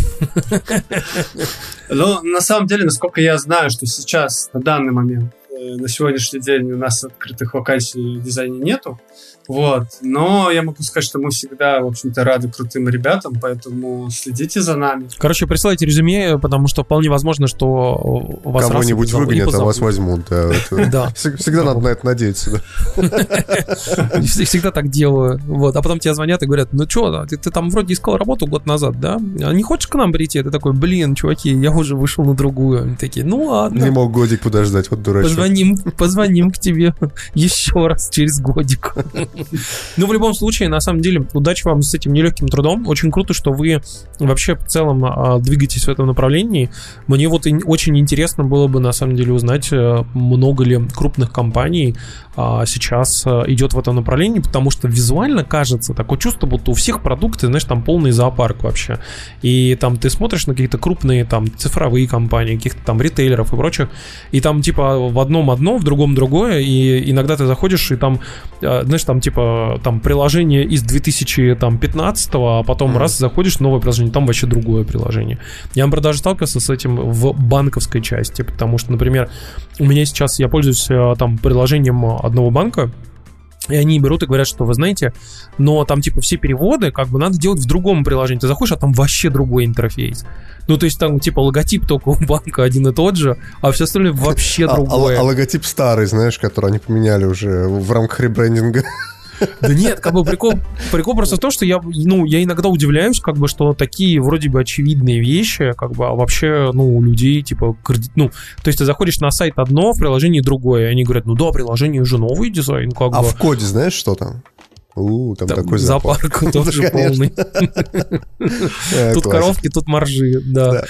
Ну, на самом деле, насколько я знаю, что сейчас, на данный момент, э, на сегодняшний день у нас открытых вакансий в дизайне нету. Вот. Но я могу сказать, что мы всегда, в общем-то, рады крутым ребятам, поэтому следите за нами. Короче, присылайте резюме, потому что вполне возможно, что вас Кого-нибудь выгонят, а вас возьмут. Да. Всегда надо на это надеяться. Всегда так делаю. Вот. А потом тебе звонят и говорят, ну что, ты там вроде искал работу год назад, да? А не хочешь к нам прийти? Ты такой, блин, чуваки, я уже вышел на другую. Они такие, ну ладно. Не мог годик подождать, вот дурачок. позвоним, позвоним к тебе еще раз через годик. Ну, в любом случае, на самом деле, удачи вам с этим нелегким трудом. Очень круто, что вы вообще в целом а, двигаетесь в этом направлении. Мне вот очень интересно было бы, на самом деле, узнать, э, много ли крупных компаний а, сейчас э, идет в этом направлении, потому что визуально кажется такое чувство, будто у всех продукты, знаешь, там полный зоопарк вообще. И там ты смотришь на какие-то крупные там цифровые компании, каких-то там ритейлеров и прочих, и там типа в одном одно, в другом другое, и иногда ты заходишь, и там, э, знаешь, там типа там приложение из 2015, а потом mm-hmm. раз заходишь, новое приложение, там вообще другое приложение. Я, например, даже сталкивался с этим в банковской части, потому что, например, у меня сейчас, я пользуюсь э, там приложением одного банка, и они берут и говорят, что вы знаете, но там типа все переводы как бы надо делать в другом приложении. Ты заходишь, а там вообще другой интерфейс. Ну, то есть там типа логотип только у банка один и тот же, а все остальное вообще другое. А, а, а логотип старый, знаешь, который они поменяли уже в рамках ребрендинга. Да нет, как бы прикол, прикол просто в том, что я, ну, я иногда удивляюсь, как бы, что такие вроде бы очевидные вещи, как бы, а вообще, ну, у людей, типа, ну, то есть ты заходишь на сайт одно, в приложении другое, и они говорят, ну да, приложение уже новый дизайн, как а бы. А в коде знаешь, что там? У, там, там такой зоопарк тоже полный. Тут коровки, тут моржи, да.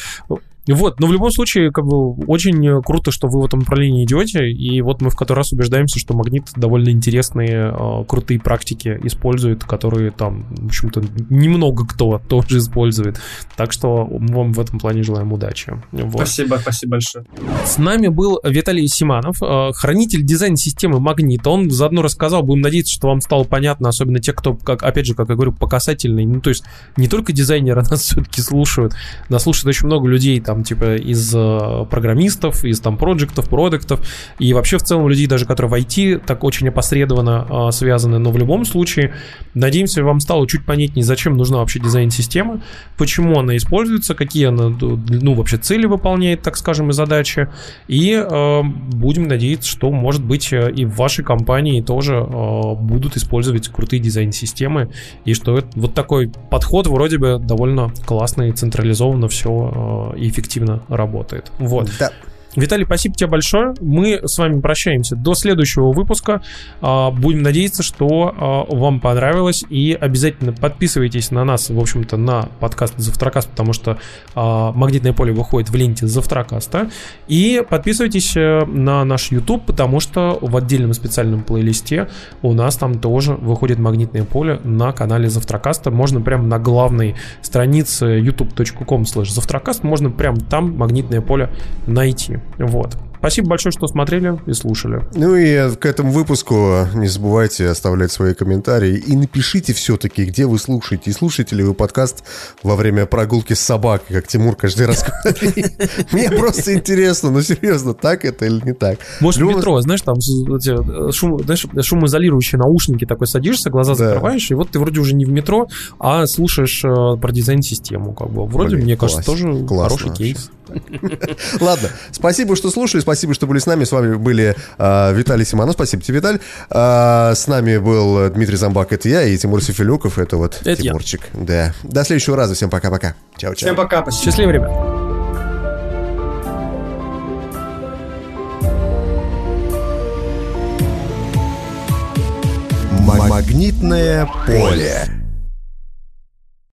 Вот, но в любом случае, как бы очень круто, что вы в этом направлении идете, и вот мы в который раз убеждаемся, что Магнит довольно интересные, э, крутые практики использует, которые там, в общем-то, немного кто тоже использует. Так что мы вам в этом плане желаем удачи. Вот. Спасибо, спасибо большое. С нами был Виталий Симанов, э, хранитель дизайн-системы Магнит. Он заодно рассказал, будем надеяться, что вам стало понятно, особенно те, кто, как, опять же, как я говорю, по касательной, ну, то есть не только дизайнеры нас все-таки слушают, нас слушает очень много людей, там, там типа из э, программистов, из там проектов, продуктов. И вообще в целом людей даже, которые в IT так очень опосредованно э, связаны, но в любом случае надеемся вам стало чуть понятнее, зачем нужна вообще дизайн-система, почему она используется, какие она ну вообще цели выполняет, так скажем, и задачи. И э, будем надеяться, что может быть э, и в вашей компании тоже э, будут использовать крутые дизайн-системы и что это, вот такой подход вроде бы довольно классный, централизованно все э, и эффективно эффективно работает. Вот. Да. Виталий, спасибо тебе большое. Мы с вами прощаемся до следующего выпуска. А, будем надеяться, что а, вам понравилось. И обязательно подписывайтесь на нас, в общем-то, на подкаст Завтракаст, потому что а, магнитное поле выходит в ленте Завтракаста. И подписывайтесь э, на наш YouTube, потому что в отдельном специальном плейлисте у нас там тоже выходит магнитное поле на канале Завтракаста. Можно прямо на главной странице youtube.com завтракаст, можно прямо там магнитное поле найти. Вот. Спасибо большое, что смотрели и слушали. Ну и к этому выпуску не забывайте оставлять свои комментарии и напишите все-таки, где вы слушаете. И слушаете ли вы подкаст во время прогулки с собакой, как Тимур каждый раз говорит. Мне просто интересно, ну серьезно, так это или не так? Может, в метро, знаешь, там э, шумоизолирующие наушники такой садишься, глаза закрываешь, и вот ты вроде уже не в метро, а слушаешь э, про дизайн-систему. Как бы. Вроде, мне кажется, тоже хороший кейс. Ладно, спасибо, что слушали, спасибо, что были с нами. С вами были э, Виталий Симонов, спасибо тебе, Виталь. Э, с нами был Дмитрий Замбак, это я, и Тимур Сефилюков, это вот это Тимурчик. Я. Да. До следующего раза, всем пока-пока. Чао-чао. Всем пока, спасибо. Счастливо, ребят. Магнитное поле.